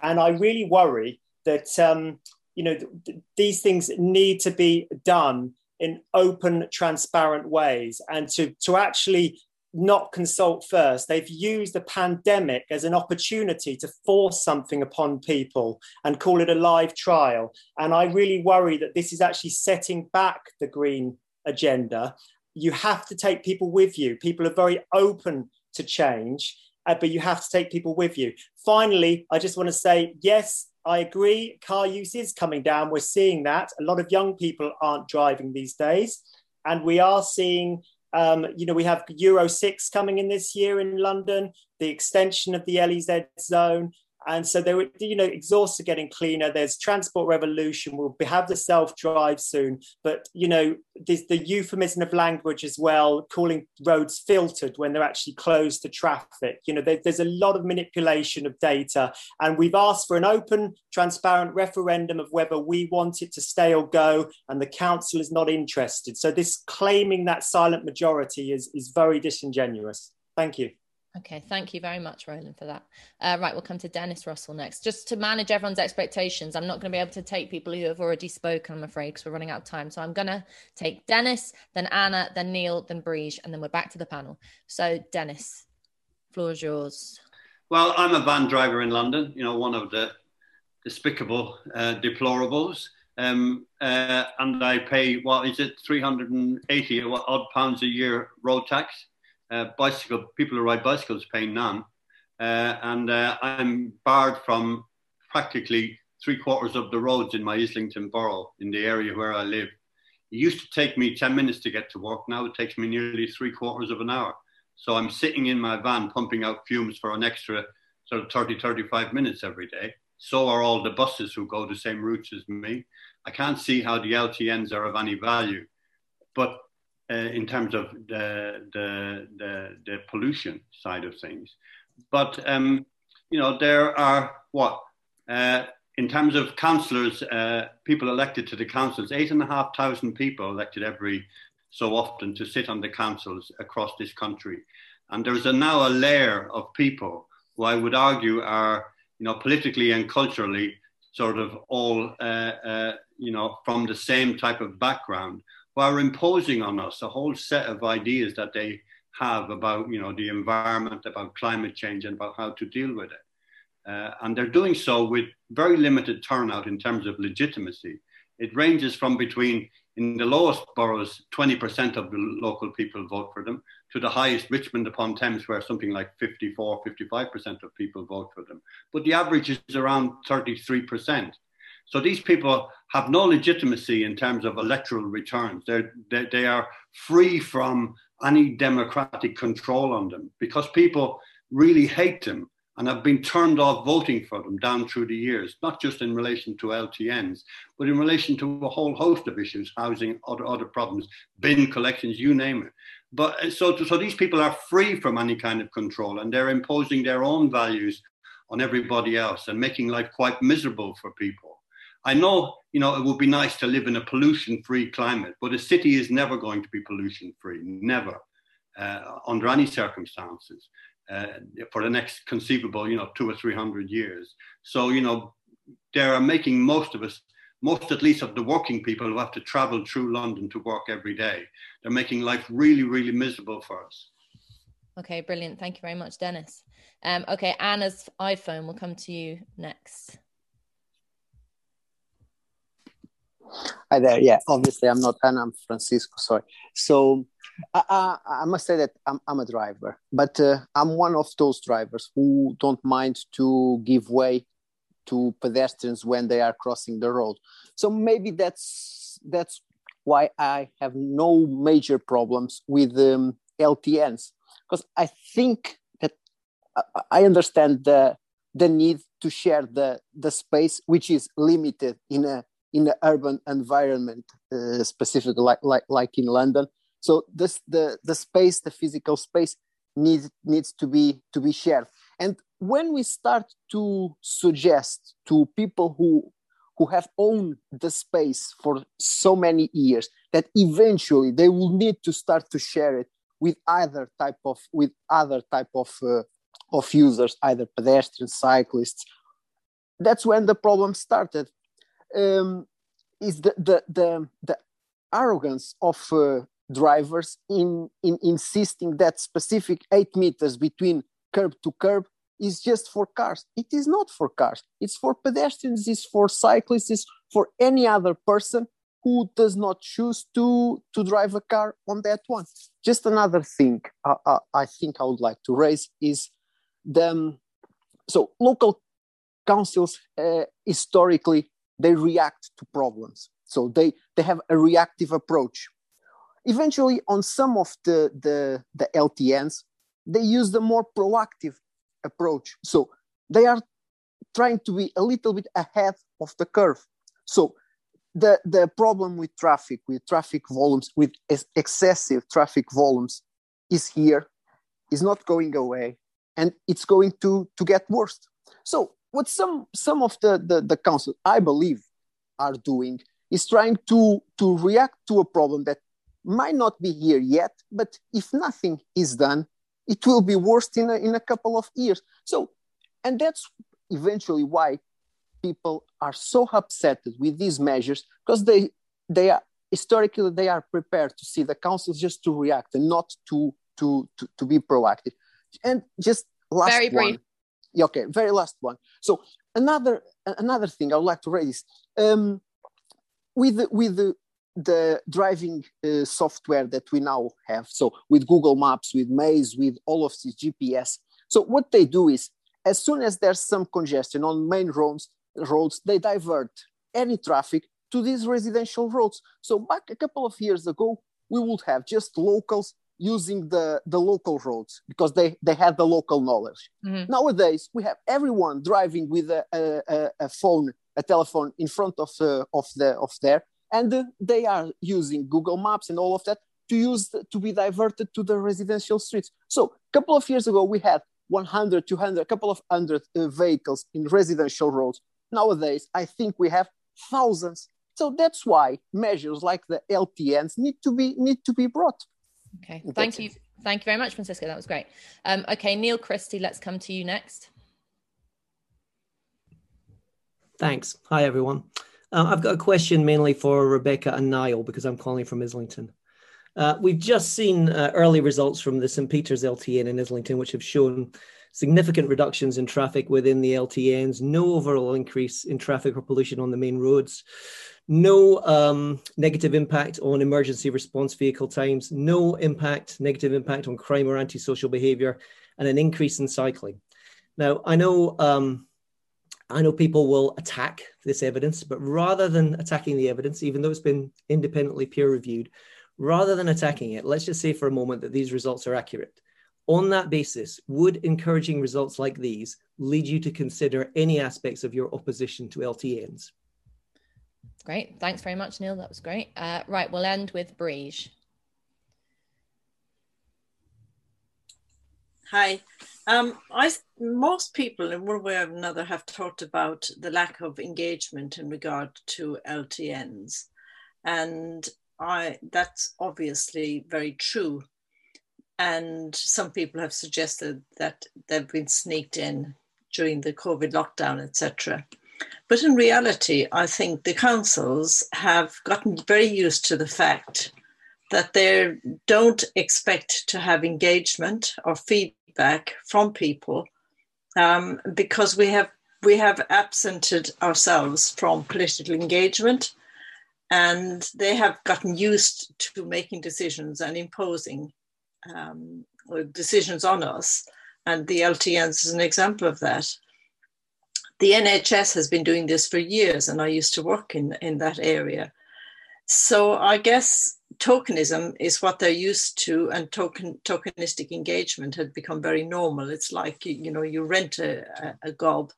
and I really worry that um, you know th- th- these things need to be done in open, transparent ways, and to to actually not consult first. They've used the pandemic as an opportunity to force something upon people and call it a live trial. And I really worry that this is actually setting back the green agenda. You have to take people with you. People are very open to change uh, but you have to take people with you. Finally, I just want to say yes, I agree. Car use is coming down. We're seeing that. A lot of young people aren't driving these days. And we are seeing, um, you know, we have Euro 6 coming in this year in London, the extension of the LEZ zone. And so they were, you know, exhausts are getting cleaner. There's transport revolution. We'll have the self drive soon. But, you know, the euphemism of language as well, calling roads filtered when they're actually closed to traffic. You know, there, there's a lot of manipulation of data. And we've asked for an open, transparent referendum of whether we want it to stay or go. And the council is not interested. So this claiming that silent majority is, is very disingenuous. Thank you. Okay, thank you very much, Roland, for that. Uh, right, we'll come to Dennis Russell next. Just to manage everyone's expectations, I'm not going to be able to take people who have already spoken, I'm afraid, because we're running out of time. So I'm going to take Dennis, then Anna, then Neil, then Brige, and then we're back to the panel. So, Dennis, floor is yours. Well, I'm a van driver in London, you know, one of the despicable uh, deplorables. Um, uh, and I pay, what is it, 380 odd pounds a year road tax uh, bicycle people who ride bicycles pay none, uh, and uh, I'm barred from practically three quarters of the roads in my Islington borough in the area where I live. It used to take me 10 minutes to get to work. Now it takes me nearly three quarters of an hour. So I'm sitting in my van pumping out fumes for an extra sort of 30, 35 minutes every day. So are all the buses who go the same routes as me. I can't see how the LTNs are of any value. But uh, in terms of the, the, the, the, pollution side of things. But, um, you know, there are what? Uh, in terms of councillors, uh, people elected to the councils, eight and a half thousand people elected every so often to sit on the councils across this country. And there's a, now a layer of people who I would argue are, you know, politically and culturally sort of all, uh, uh, you know, from the same type of background who are imposing on us a whole set of ideas that they have about you know the environment, about climate change, and about how to deal with it. Uh, and they're doing so with very limited turnout in terms of legitimacy. It ranges from between, in the lowest boroughs, 20% of the local people vote for them, to the highest, Richmond upon Thames, where something like 54, 55% of people vote for them. But the average is around 33%. So these people have no legitimacy in terms of electoral returns. They're, they, they are free from any democratic control on them because people really hate them and have been turned off voting for them down through the years, not just in relation to LTNs, but in relation to a whole host of issues, housing, other, other problems, bin collections, you name it. But uh, so, so these people are free from any kind of control and they're imposing their own values on everybody else and making life quite miserable for people. I know, you know, it would be nice to live in a pollution-free climate, but a city is never going to be pollution-free, never, uh, under any circumstances, uh, for the next conceivable, you know, two or three hundred years. So, you know, they are making most of us, most at least of the working people who have to travel through London to work every day. They're making life really, really miserable for us. Okay, brilliant. Thank you very much, Dennis. Um, okay, Anna's iPhone will come to you next. Hi there. Yeah, obviously I'm not Anna. I'm Francisco. Sorry. So I, I, I must say that I'm, I'm a driver, but uh, I'm one of those drivers who don't mind to give way to pedestrians when they are crossing the road. So maybe that's that's why I have no major problems with um, LTNs because I think that I understand the the need to share the the space which is limited in a in the urban environment, uh, specifically like, like like in London. So this the the space, the physical space needs needs to be to be shared. And when we start to suggest to people who who have owned the space for so many years that eventually they will need to start to share it with other type of with other type of uh, of users either pedestrians cyclists that's when the problem started um, is the the the, the arrogance of uh, drivers in, in insisting that specific eight meters between curb to curb is just for cars. It is not for cars. It's for pedestrians. It's for cyclists. It's for any other person who does not choose to to drive a car on that one. Just another thing I, I, I think I would like to raise is the so local councils uh, historically they react to problems. So they, they have a reactive approach. Eventually, on some of the, the, the LTNs, they use the more proactive approach. So they are trying to be a little bit ahead of the curve. So the, the problem with traffic, with traffic volumes, with excessive traffic volumes is here, is not going away, and it's going to, to get worse. So what some some of the, the, the council, I believe, are doing is trying to, to react to a problem that might not be here yet, but if nothing is done, it will be worse in a, in a couple of years. So, and that's eventually why people are so upset with these measures because they they are historically they are prepared to see the council just to react and not to to to, to be proactive. And just last very brief. one yeah, okay, very last one. So another another thing I would like to raise um, with with the, the driving uh, software that we now have. So with Google Maps, with Waze, with all of these GPS. So what they do is, as soon as there's some congestion on main roads, roads they divert any traffic to these residential roads. So back a couple of years ago, we would have just locals using the, the local roads because they, they had the local knowledge. Mm-hmm. Nowadays, we have everyone driving with a, a, a phone, a telephone in front of, uh, of, the, of there, and uh, they are using Google Maps and all of that to use the, to be diverted to the residential streets. So a couple of years ago, we had 100, 200, a couple of hundred uh, vehicles in residential roads. Nowadays, I think we have thousands. So that's why measures like the LTNs need to be need to be brought. Okay, thank you. Thank you very much, Francisco. That was great. Um, okay, Neil Christie, let's come to you next. Thanks. Hi, everyone. Uh, I've got a question mainly for Rebecca and Niall because I'm calling from Islington. Uh, we've just seen uh, early results from the St. Peter's LTN in Islington, which have shown significant reductions in traffic within the LTNs, no overall increase in traffic or pollution on the main roads, no um, negative impact on emergency response vehicle times, no impact, negative impact on crime or antisocial behavior, and an increase in cycling. Now, I know, um, I know people will attack this evidence, but rather than attacking the evidence, even though it's been independently peer reviewed, rather than attacking it, let's just say for a moment that these results are accurate. On that basis, would encouraging results like these lead you to consider any aspects of your opposition to LTNs? Great. Thanks very much, Neil. That was great. Uh, right, we'll end with Breege. Hi. Um, I, most people in one way or another have talked about the lack of engagement in regard to LTNs. And I, that's obviously very true. And some people have suggested that they've been sneaked in during the COVID lockdown, etc. But in reality, I think the councils have gotten very used to the fact that they don't expect to have engagement or feedback from people um, because we have we have absented ourselves from political engagement and they have gotten used to making decisions and imposing um, decisions on us. And the LTNs is an example of that the NHS has been doing this for years and I used to work in in that area. So I guess tokenism is what they're used to and token tokenistic engagement had become very normal. It's like you, you know you rent a, a, gob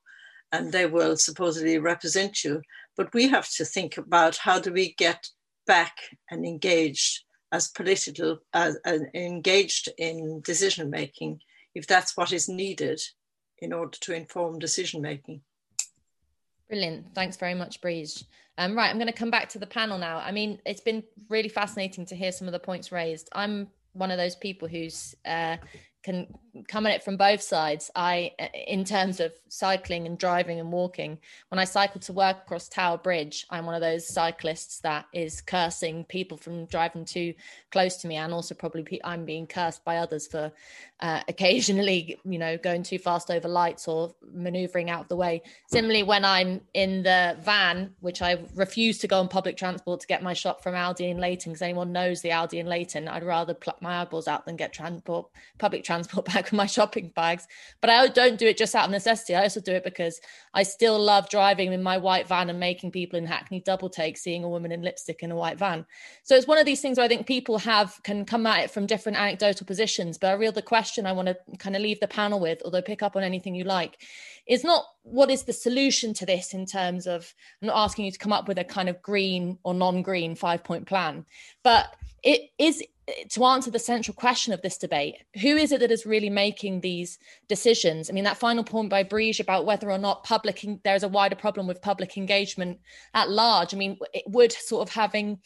and they will supposedly represent you. But we have to think about how do we get back and engaged as political as, as engaged in decision making if that's what is needed in order to inform decision making brilliant thanks very much Breege um, right, I'm going to come back to the panel now. I mean, it's been really fascinating to hear some of the points raised. I'm one of those people who's uh, can come at it from both sides. I, in terms of cycling and driving and walking, when I cycle to work across Tower Bridge, I'm one of those cyclists that is cursing people from driving too close to me, and also probably I'm being cursed by others for uh, occasionally, you know, going too fast over lights or maneuvering out of the way. Similarly, when I'm in the van, which I refuse to go on public transport to get my shop from Aldi and Leyton, because anyone knows the Aldi and Leyton, I'd rather pluck my eyeballs out than get transport public transport transport bag with my shopping bags. But I don't do it just out of necessity. I also do it because I still love driving in my white van and making people in Hackney double take seeing a woman in lipstick in a white van. So it's one of these things where I think people have can come at it from different anecdotal positions. But a real the question I want to kind of leave the panel with, although pick up on anything you like, is not what is the solution to this in terms of I'm not asking you to come up with a kind of green or non-green five point plan, but it is to answer the central question of this debate who is it that is really making these decisions? I mean that final point by Breege about whether or not public there's a wider problem with public engagement at large. I mean it would sort of having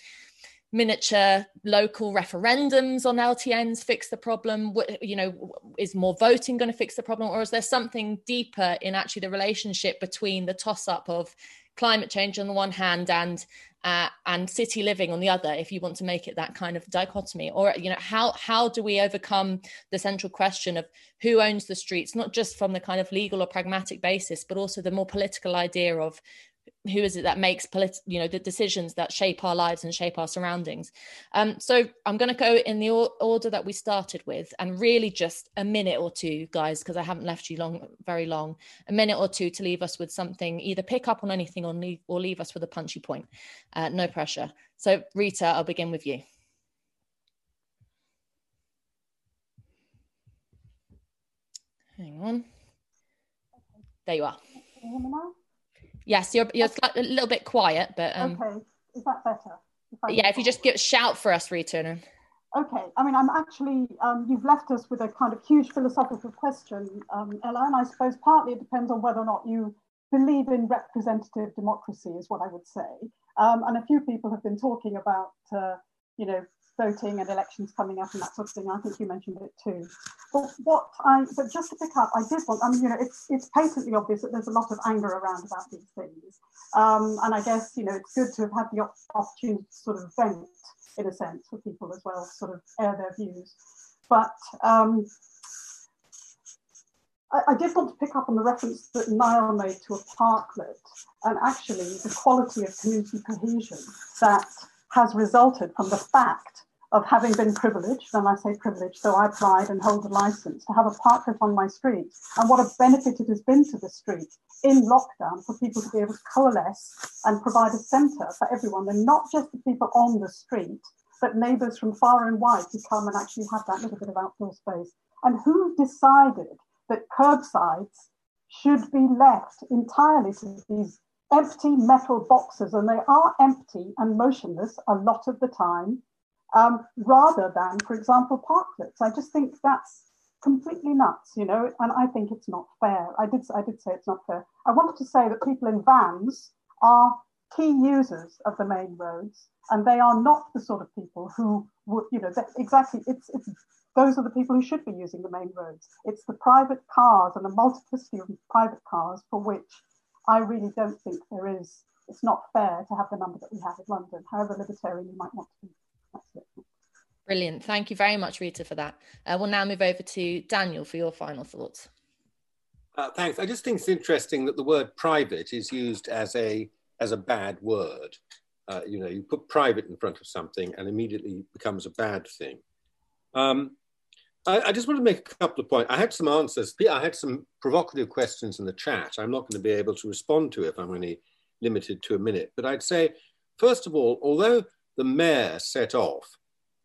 miniature local referendums on ltns fix the problem? You know is more voting going to fix the problem? Or is there something deeper in actually the relationship between the toss up of climate change on the one hand and uh, and city living on the other if you want to make it that kind of dichotomy? Or you know how how do we overcome the central question of who owns the streets not just from the kind of legal or pragmatic basis but also the more political idea of who is it that makes polit- you know the decisions that shape our lives and shape our surroundings. Um, so i'm going to go in the or- order that we started with and really just a minute or two guys because i haven't left you long very long a minute or two to leave us with something. Either pick up on anything or leave, or leave us with a punchy point. Uh, no pressure. So rita i'll begin with you. Hang on. There you are Yes, you're you're a little bit quiet, but um, okay, is that better? If yeah, if you just give shout for us, Rita. Okay, I mean, I'm actually um, you've left us with a kind of huge philosophical question, um, Ella, and I suppose partly it depends on whether or not you believe in representative democracy, is what I would say. Um, and a few people have been talking about, uh, you know, voting and elections coming up and that sort of thing. I think you mentioned it too. But what I, but just to pick up, I did want, I mean, you know, it's it's patently obvious that there's a lot of anger around about these things. Um, and I guess, you know, it's good to have had the opportunity to sort of vent in a sense for people as well, sort of air their views. But um, I, I did want to pick up on the reference that Niall made to a parklet and actually the quality of community cohesion that has resulted from the fact of having been privileged, and I say privileged, so I applied and hold a license to have a parklet on my street, and what a benefit it has been to the street in lockdown for people to be able to coalesce and provide a centre for everyone, and not just the people on the street, but neighbours from far and wide to come and actually have that little bit of outdoor space. And who decided that curbsides should be left entirely to these empty metal boxes, and they are empty and motionless a lot of the time? Um, rather than, for example, parklets. I just think that's completely nuts, you know, and I think it's not fair. I did, I did say it's not fair. I wanted to say that people in vans are key users of the main roads, and they are not the sort of people who would, you know, exactly. It's it's those are the people who should be using the main roads. It's the private cars and the multiplicity of private cars for which I really don't think there is. It's not fair to have the number that we have in London, however libertarian you might want to be. Brilliant. Thank you very much, Rita, for that. Uh, we'll now move over to Daniel for your final thoughts. Uh, thanks. I just think it's interesting that the word private is used as a as a bad word. Uh, you know, you put private in front of something and immediately becomes a bad thing. Um, I, I, just want to make a couple of points. I had some answers. I had some provocative questions in the chat. I'm not going to be able to respond to if I'm only limited to a minute. But I'd say, first of all, although the mayor set off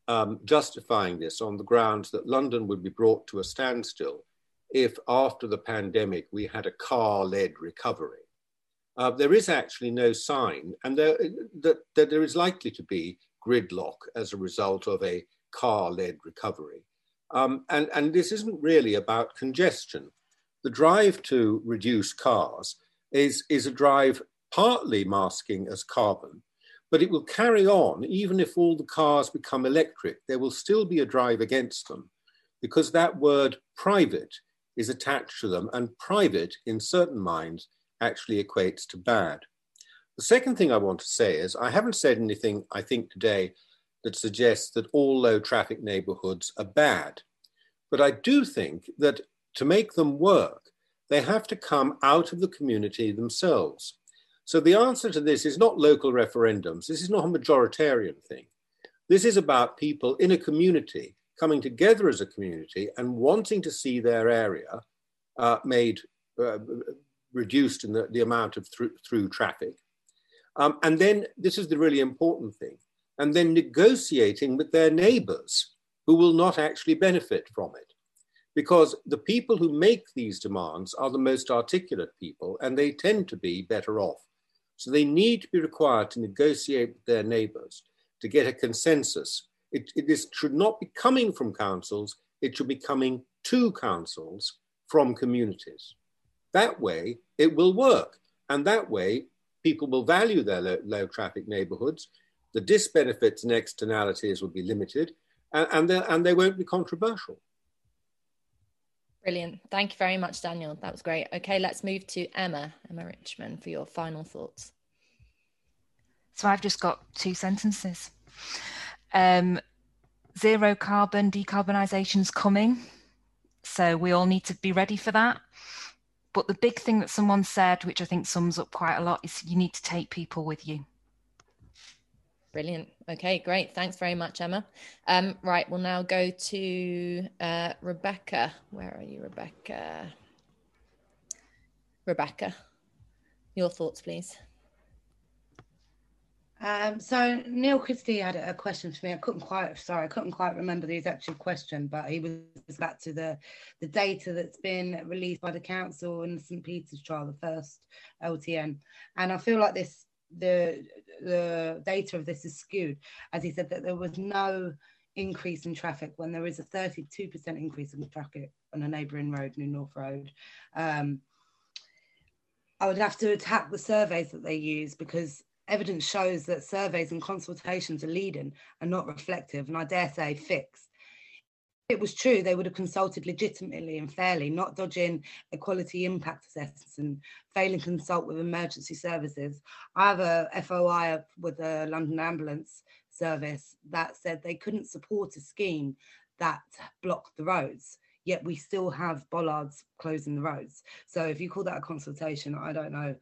um, justifying this on the grounds that London would be brought to a standstill if after the pandemic we had a car led recovery. Uh, there is actually no sign, and there, that, that there is likely to be gridlock as a result of a car led recovery. Um, and, and this isn't really about congestion. The drive to reduce cars is, is a drive partly masking as carbon, but it will carry on even if all the cars become electric. There will still be a drive against them because that word private is attached to them, and private in certain minds actually equates to bad. The second thing I want to say is I haven't said anything, I think, today that suggests that all low traffic neighborhoods are bad. But I do think that to make them work, they have to come out of the community themselves. So the answer to this is not local referendums. This is not a majoritarian thing. This is about people in a community coming together as a community and wanting to see their area uh, made uh, reduced in the, the amount of through, through traffic. Um, and then this is the really important thing. And then negotiating with their neighbors who will not actually benefit from it. Because the people who make these demands are the most articulate people and they tend to be better off. So they need to be required to negotiate with their neighbors to get a consensus. It, it is, should not be coming from councils, it should be coming to councils from communities. That way, it will work. And that way, people will value their low, low traffic neighborhoods. The disbenefits and externalities will be limited, and, and, and they won't be controversial. Brilliant. Thank you very much, Daniel. That was great. Okay, let's move to Emma, Emma Richmond, for your final thoughts. So I've just got two sentences. Um, zero carbon decarbonisation is coming. So we all need to be ready for that. But the big thing that someone said, which I think sums up quite a lot, is you need to take people with you. Brilliant. Okay, great. Thanks very much, Emma. Um, right, we'll now go to uh, Rebecca. Where are you, Rebecca? Rebecca, your thoughts, please. Um, so Neil Christie had a question for me. I couldn't quite, sorry, I couldn't quite remember the actual question, but he was back to the the data that's been released by the council in the St Peter's trial, the first LTN, and I feel like this the the data of this is skewed, as he said that there was no increase in traffic when there is a 32% increase in traffic on a neighbouring road, New North Road. Um, I would have to attack the surveys that they use because evidence shows that surveys and consultations are leading and not reflective, and I dare say fixed it was true, they would have consulted legitimately and fairly, not dodging equality impact assessments and failing to consult with emergency services. I have a FOI with the London Ambulance Service that said they couldn't support a scheme that blocked the roads, yet we still have bollards closing the roads. So if you call that a consultation, I don't know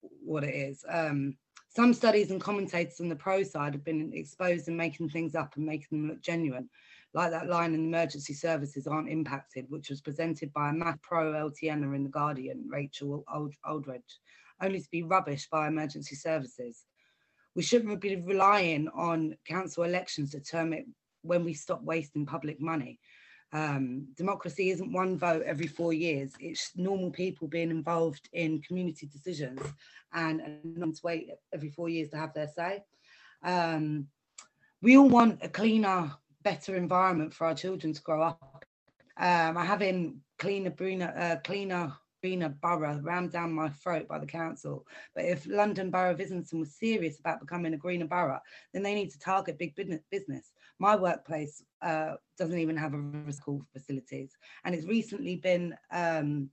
what it is. Um, some studies and commentators on the pro side have been exposed and making things up and making them look genuine like that line in emergency services aren't impacted, which was presented by a Mac Pro LTNer in The Guardian, Rachel Aldred, only to be rubbish by emergency services. We shouldn't be relying on council elections to determine when we stop wasting public money. Um, democracy isn't one vote every four years. It's normal people being involved in community decisions and, and not to wait every four years to have their say. Um, we all want a cleaner better environment for our children to grow up Um, I have in cleaner, greener, uh, cleaner, greener borough rammed down my throat by the council. But if London Borough of Islington was serious about becoming a greener borough, then they need to target big business. My workplace uh, doesn't even have a school facilities, and it's recently been um,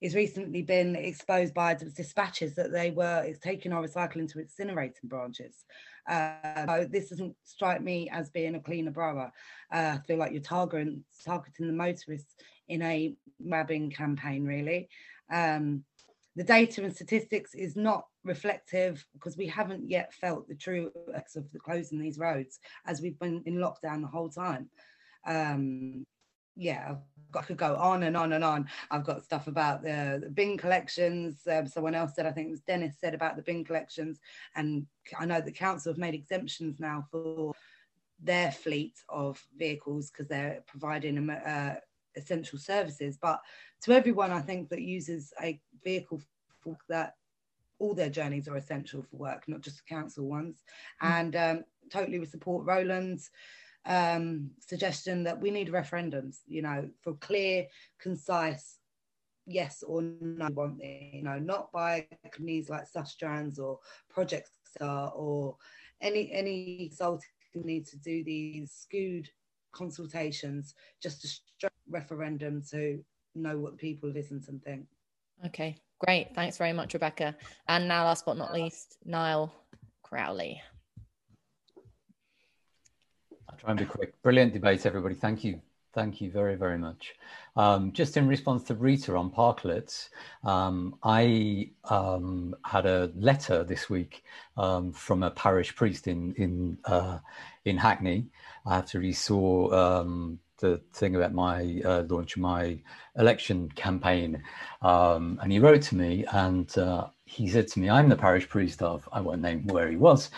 it's recently been exposed by dispatches that they were taking our recycling to incinerating branches. Uh, this doesn't strike me as being a cleaner borough. Uh, I feel like you're targeting targeting the motorists in a mabbing campaign, really. Um, the data and statistics is not reflective because we haven't yet felt the true effects of the closing these roads as we've been in lockdown the whole time. Um, yeah, I could go on and on and on. I've got stuff about the, the bin collections. Um, someone else said, I think it was Dennis said about the bin collections. And I know the council have made exemptions now for their fleet of vehicles because they're providing uh, essential services. But to everyone, I think that uses a vehicle for that all their journeys are essential for work, not just the council ones. Mm. And um, totally we support Roland's um, suggestion that we need referendums, you know, for clear, concise yes or no want you know, not by companies like Sustrans or Project Star or any any consulting need to do these skewed consultations just to strike referendum to know what the people of Islington think. Okay, great. Thanks very much, Rebecca. And now, last but not least, Niall Crowley. I'll try and be quick. Brilliant debate, everybody. Thank you. Thank you very, very much. Um, just in response to Rita on parklets, um, I um, had a letter this week um, from a parish priest in in uh, in Hackney after he saw um, the thing about my uh, launch my election campaign, um, and he wrote to me and uh, he said to me, "I'm the parish priest of I won't name where he was."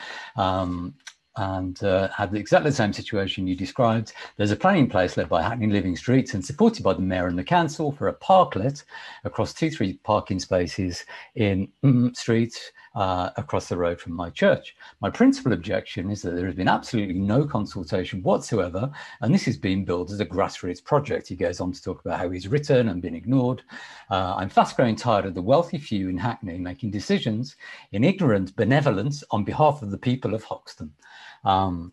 And uh, had exactly the same situation you described. There's a plan in place led by Hackney Living Streets and supported by the Mayor and the Council for a parklet across two, three parking spaces in mm, Street uh, across the road from my church. My principal objection is that there has been absolutely no consultation whatsoever, and this is being billed as a grassroots project. He goes on to talk about how he's written and been ignored. Uh, I'm fast growing tired of the wealthy few in Hackney making decisions in ignorant benevolence on behalf of the people of Hoxton. Um,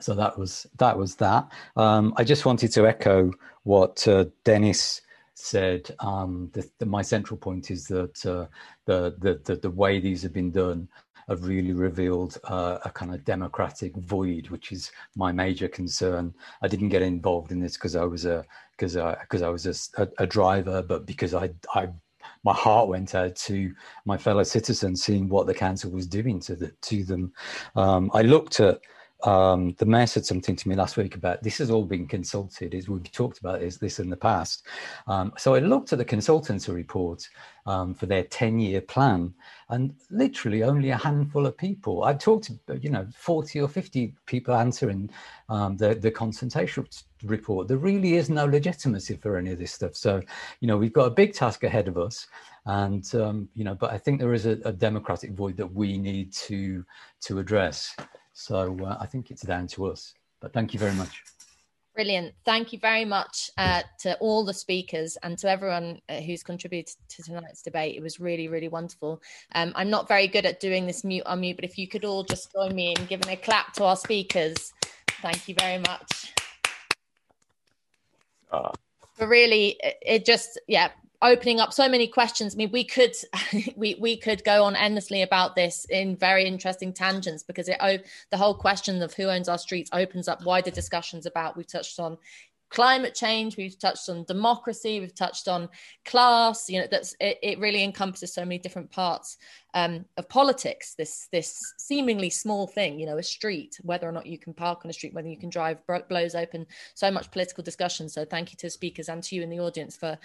so that was that was that. Um, I just wanted to echo what uh, Dennis said. Um, the, the, my central point is that uh, the, the, the the way these have been done have really revealed uh, a kind of democratic void, which is my major concern. I didn't get involved in this because I was a because I because I was a, a, a driver, but because I I my heart went out to my fellow citizens, seeing what the council was doing to the, to them. Um, I looked at um, the mayor said something to me last week about this has all been consulted. Is we've talked about this, this in the past. Um, so I looked at the consultancy report um, for their 10 year plan, and literally only a handful of people. I've talked to, you know, 40 or 50 people answering um, the, the consultation report. There really is no legitimacy for any of this stuff. So, you know, we've got a big task ahead of us. And, um, you know, but I think there is a, a democratic void that we need to, to address. So uh, I think it's down to us. But thank you very much. Brilliant. Thank you very much uh, to all the speakers and to everyone uh, who's contributed to tonight's debate. It was really, really wonderful. Um, I'm not very good at doing this mute on mute, but if you could all just join me in giving a clap to our speakers. Thank you very much. Uh. But really, it just, yeah, opening up so many questions. I mean, we could we we could go on endlessly about this in very interesting tangents because it the whole question of who owns our streets opens up wider discussions about. We've touched on climate change we've touched on democracy we've touched on class you know that's it, it really encompasses so many different parts um, of politics this this seemingly small thing you know a street whether or not you can park on a street whether you can drive blows open so much political discussion. So thank you to the speakers and to you in the audience for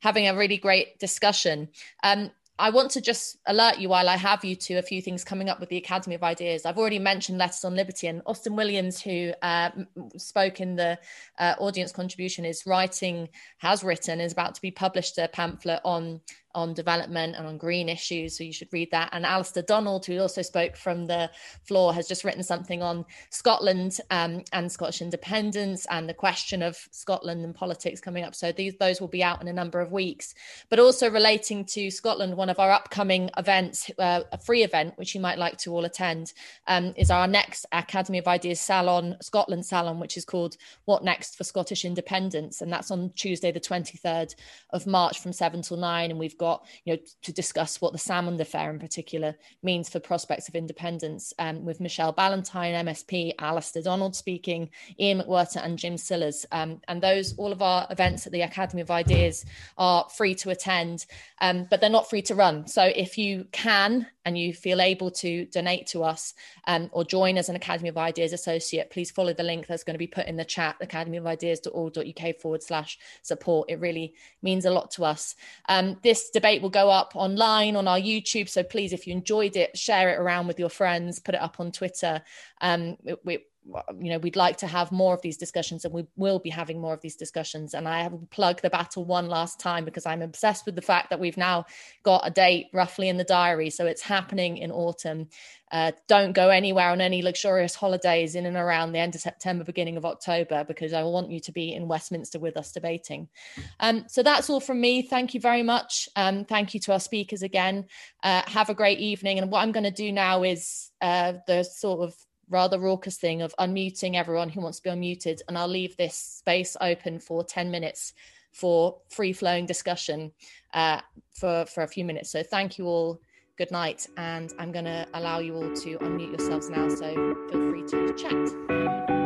having a really great discussion. Um, I want to just alert you while I have you to a few things coming up with the Academy of Ideas. I've already mentioned Letters on Liberty, and Austin Williams, who uh, spoke in the uh, audience contribution, is writing, has written, is about to be published a pamphlet on on development and on green issues. So you should read that. And Alistair Donald, who also spoke from the floor, has just written something on Scotland um, and Scottish independence and the question of Scotland and politics coming up. So these those will be out in a number of weeks. But also relating to Scotland, one of our upcoming events, uh, a free event which you might like to all attend, um, is our next Academy of Ideas Salon, Scotland Salon, which is called What Next for Scottish Independence, and that's on Tuesday, the twenty third of March from seven till nine, and we've got got, you know, to discuss what the Salmond Affair in particular means for prospects of independence um, with Michelle Ballantyne, MSP, Alistair Donald speaking, Iain Macwhirter and Jim Sillars. Um, and those, all of our events at the Academy of Ideas are free to attend, um, but they're not free to run. So if you can and you feel able to donate to us um, or join as an Academy of Ideas associate, please follow the link that's going to be put in the chat, academyofideas.org.uk forward slash support. It really means a lot to us. Um, this debate will go up online on our YouTube. So please, if you enjoyed it, share it around with your friends, put it up on Twitter. Um, we, you know we'd like to have more of these discussions and we will be having more of these discussions. And i have plugged the battle one last time because i'm obsessed with the fact that we've now got a date roughly in the diary. So it's happening in autumn. Uh, don't go anywhere on any luxurious holidays in and around the end of september beginning of october because i want you to be in westminster with us debating. Um, so that's all from me. Thank you very much. Um, thank you to our speakers again. Uh, have a great evening. And what i'm going to do now is uh, the sort of rather raucous thing of unmuting everyone who wants to be unmuted. And I'll leave this space open for 10 minutes for free flowing discussion uh, for, for a few minutes. So thank you all. Good night. And I'm going to allow you all to unmute yourselves now. So feel free to chat.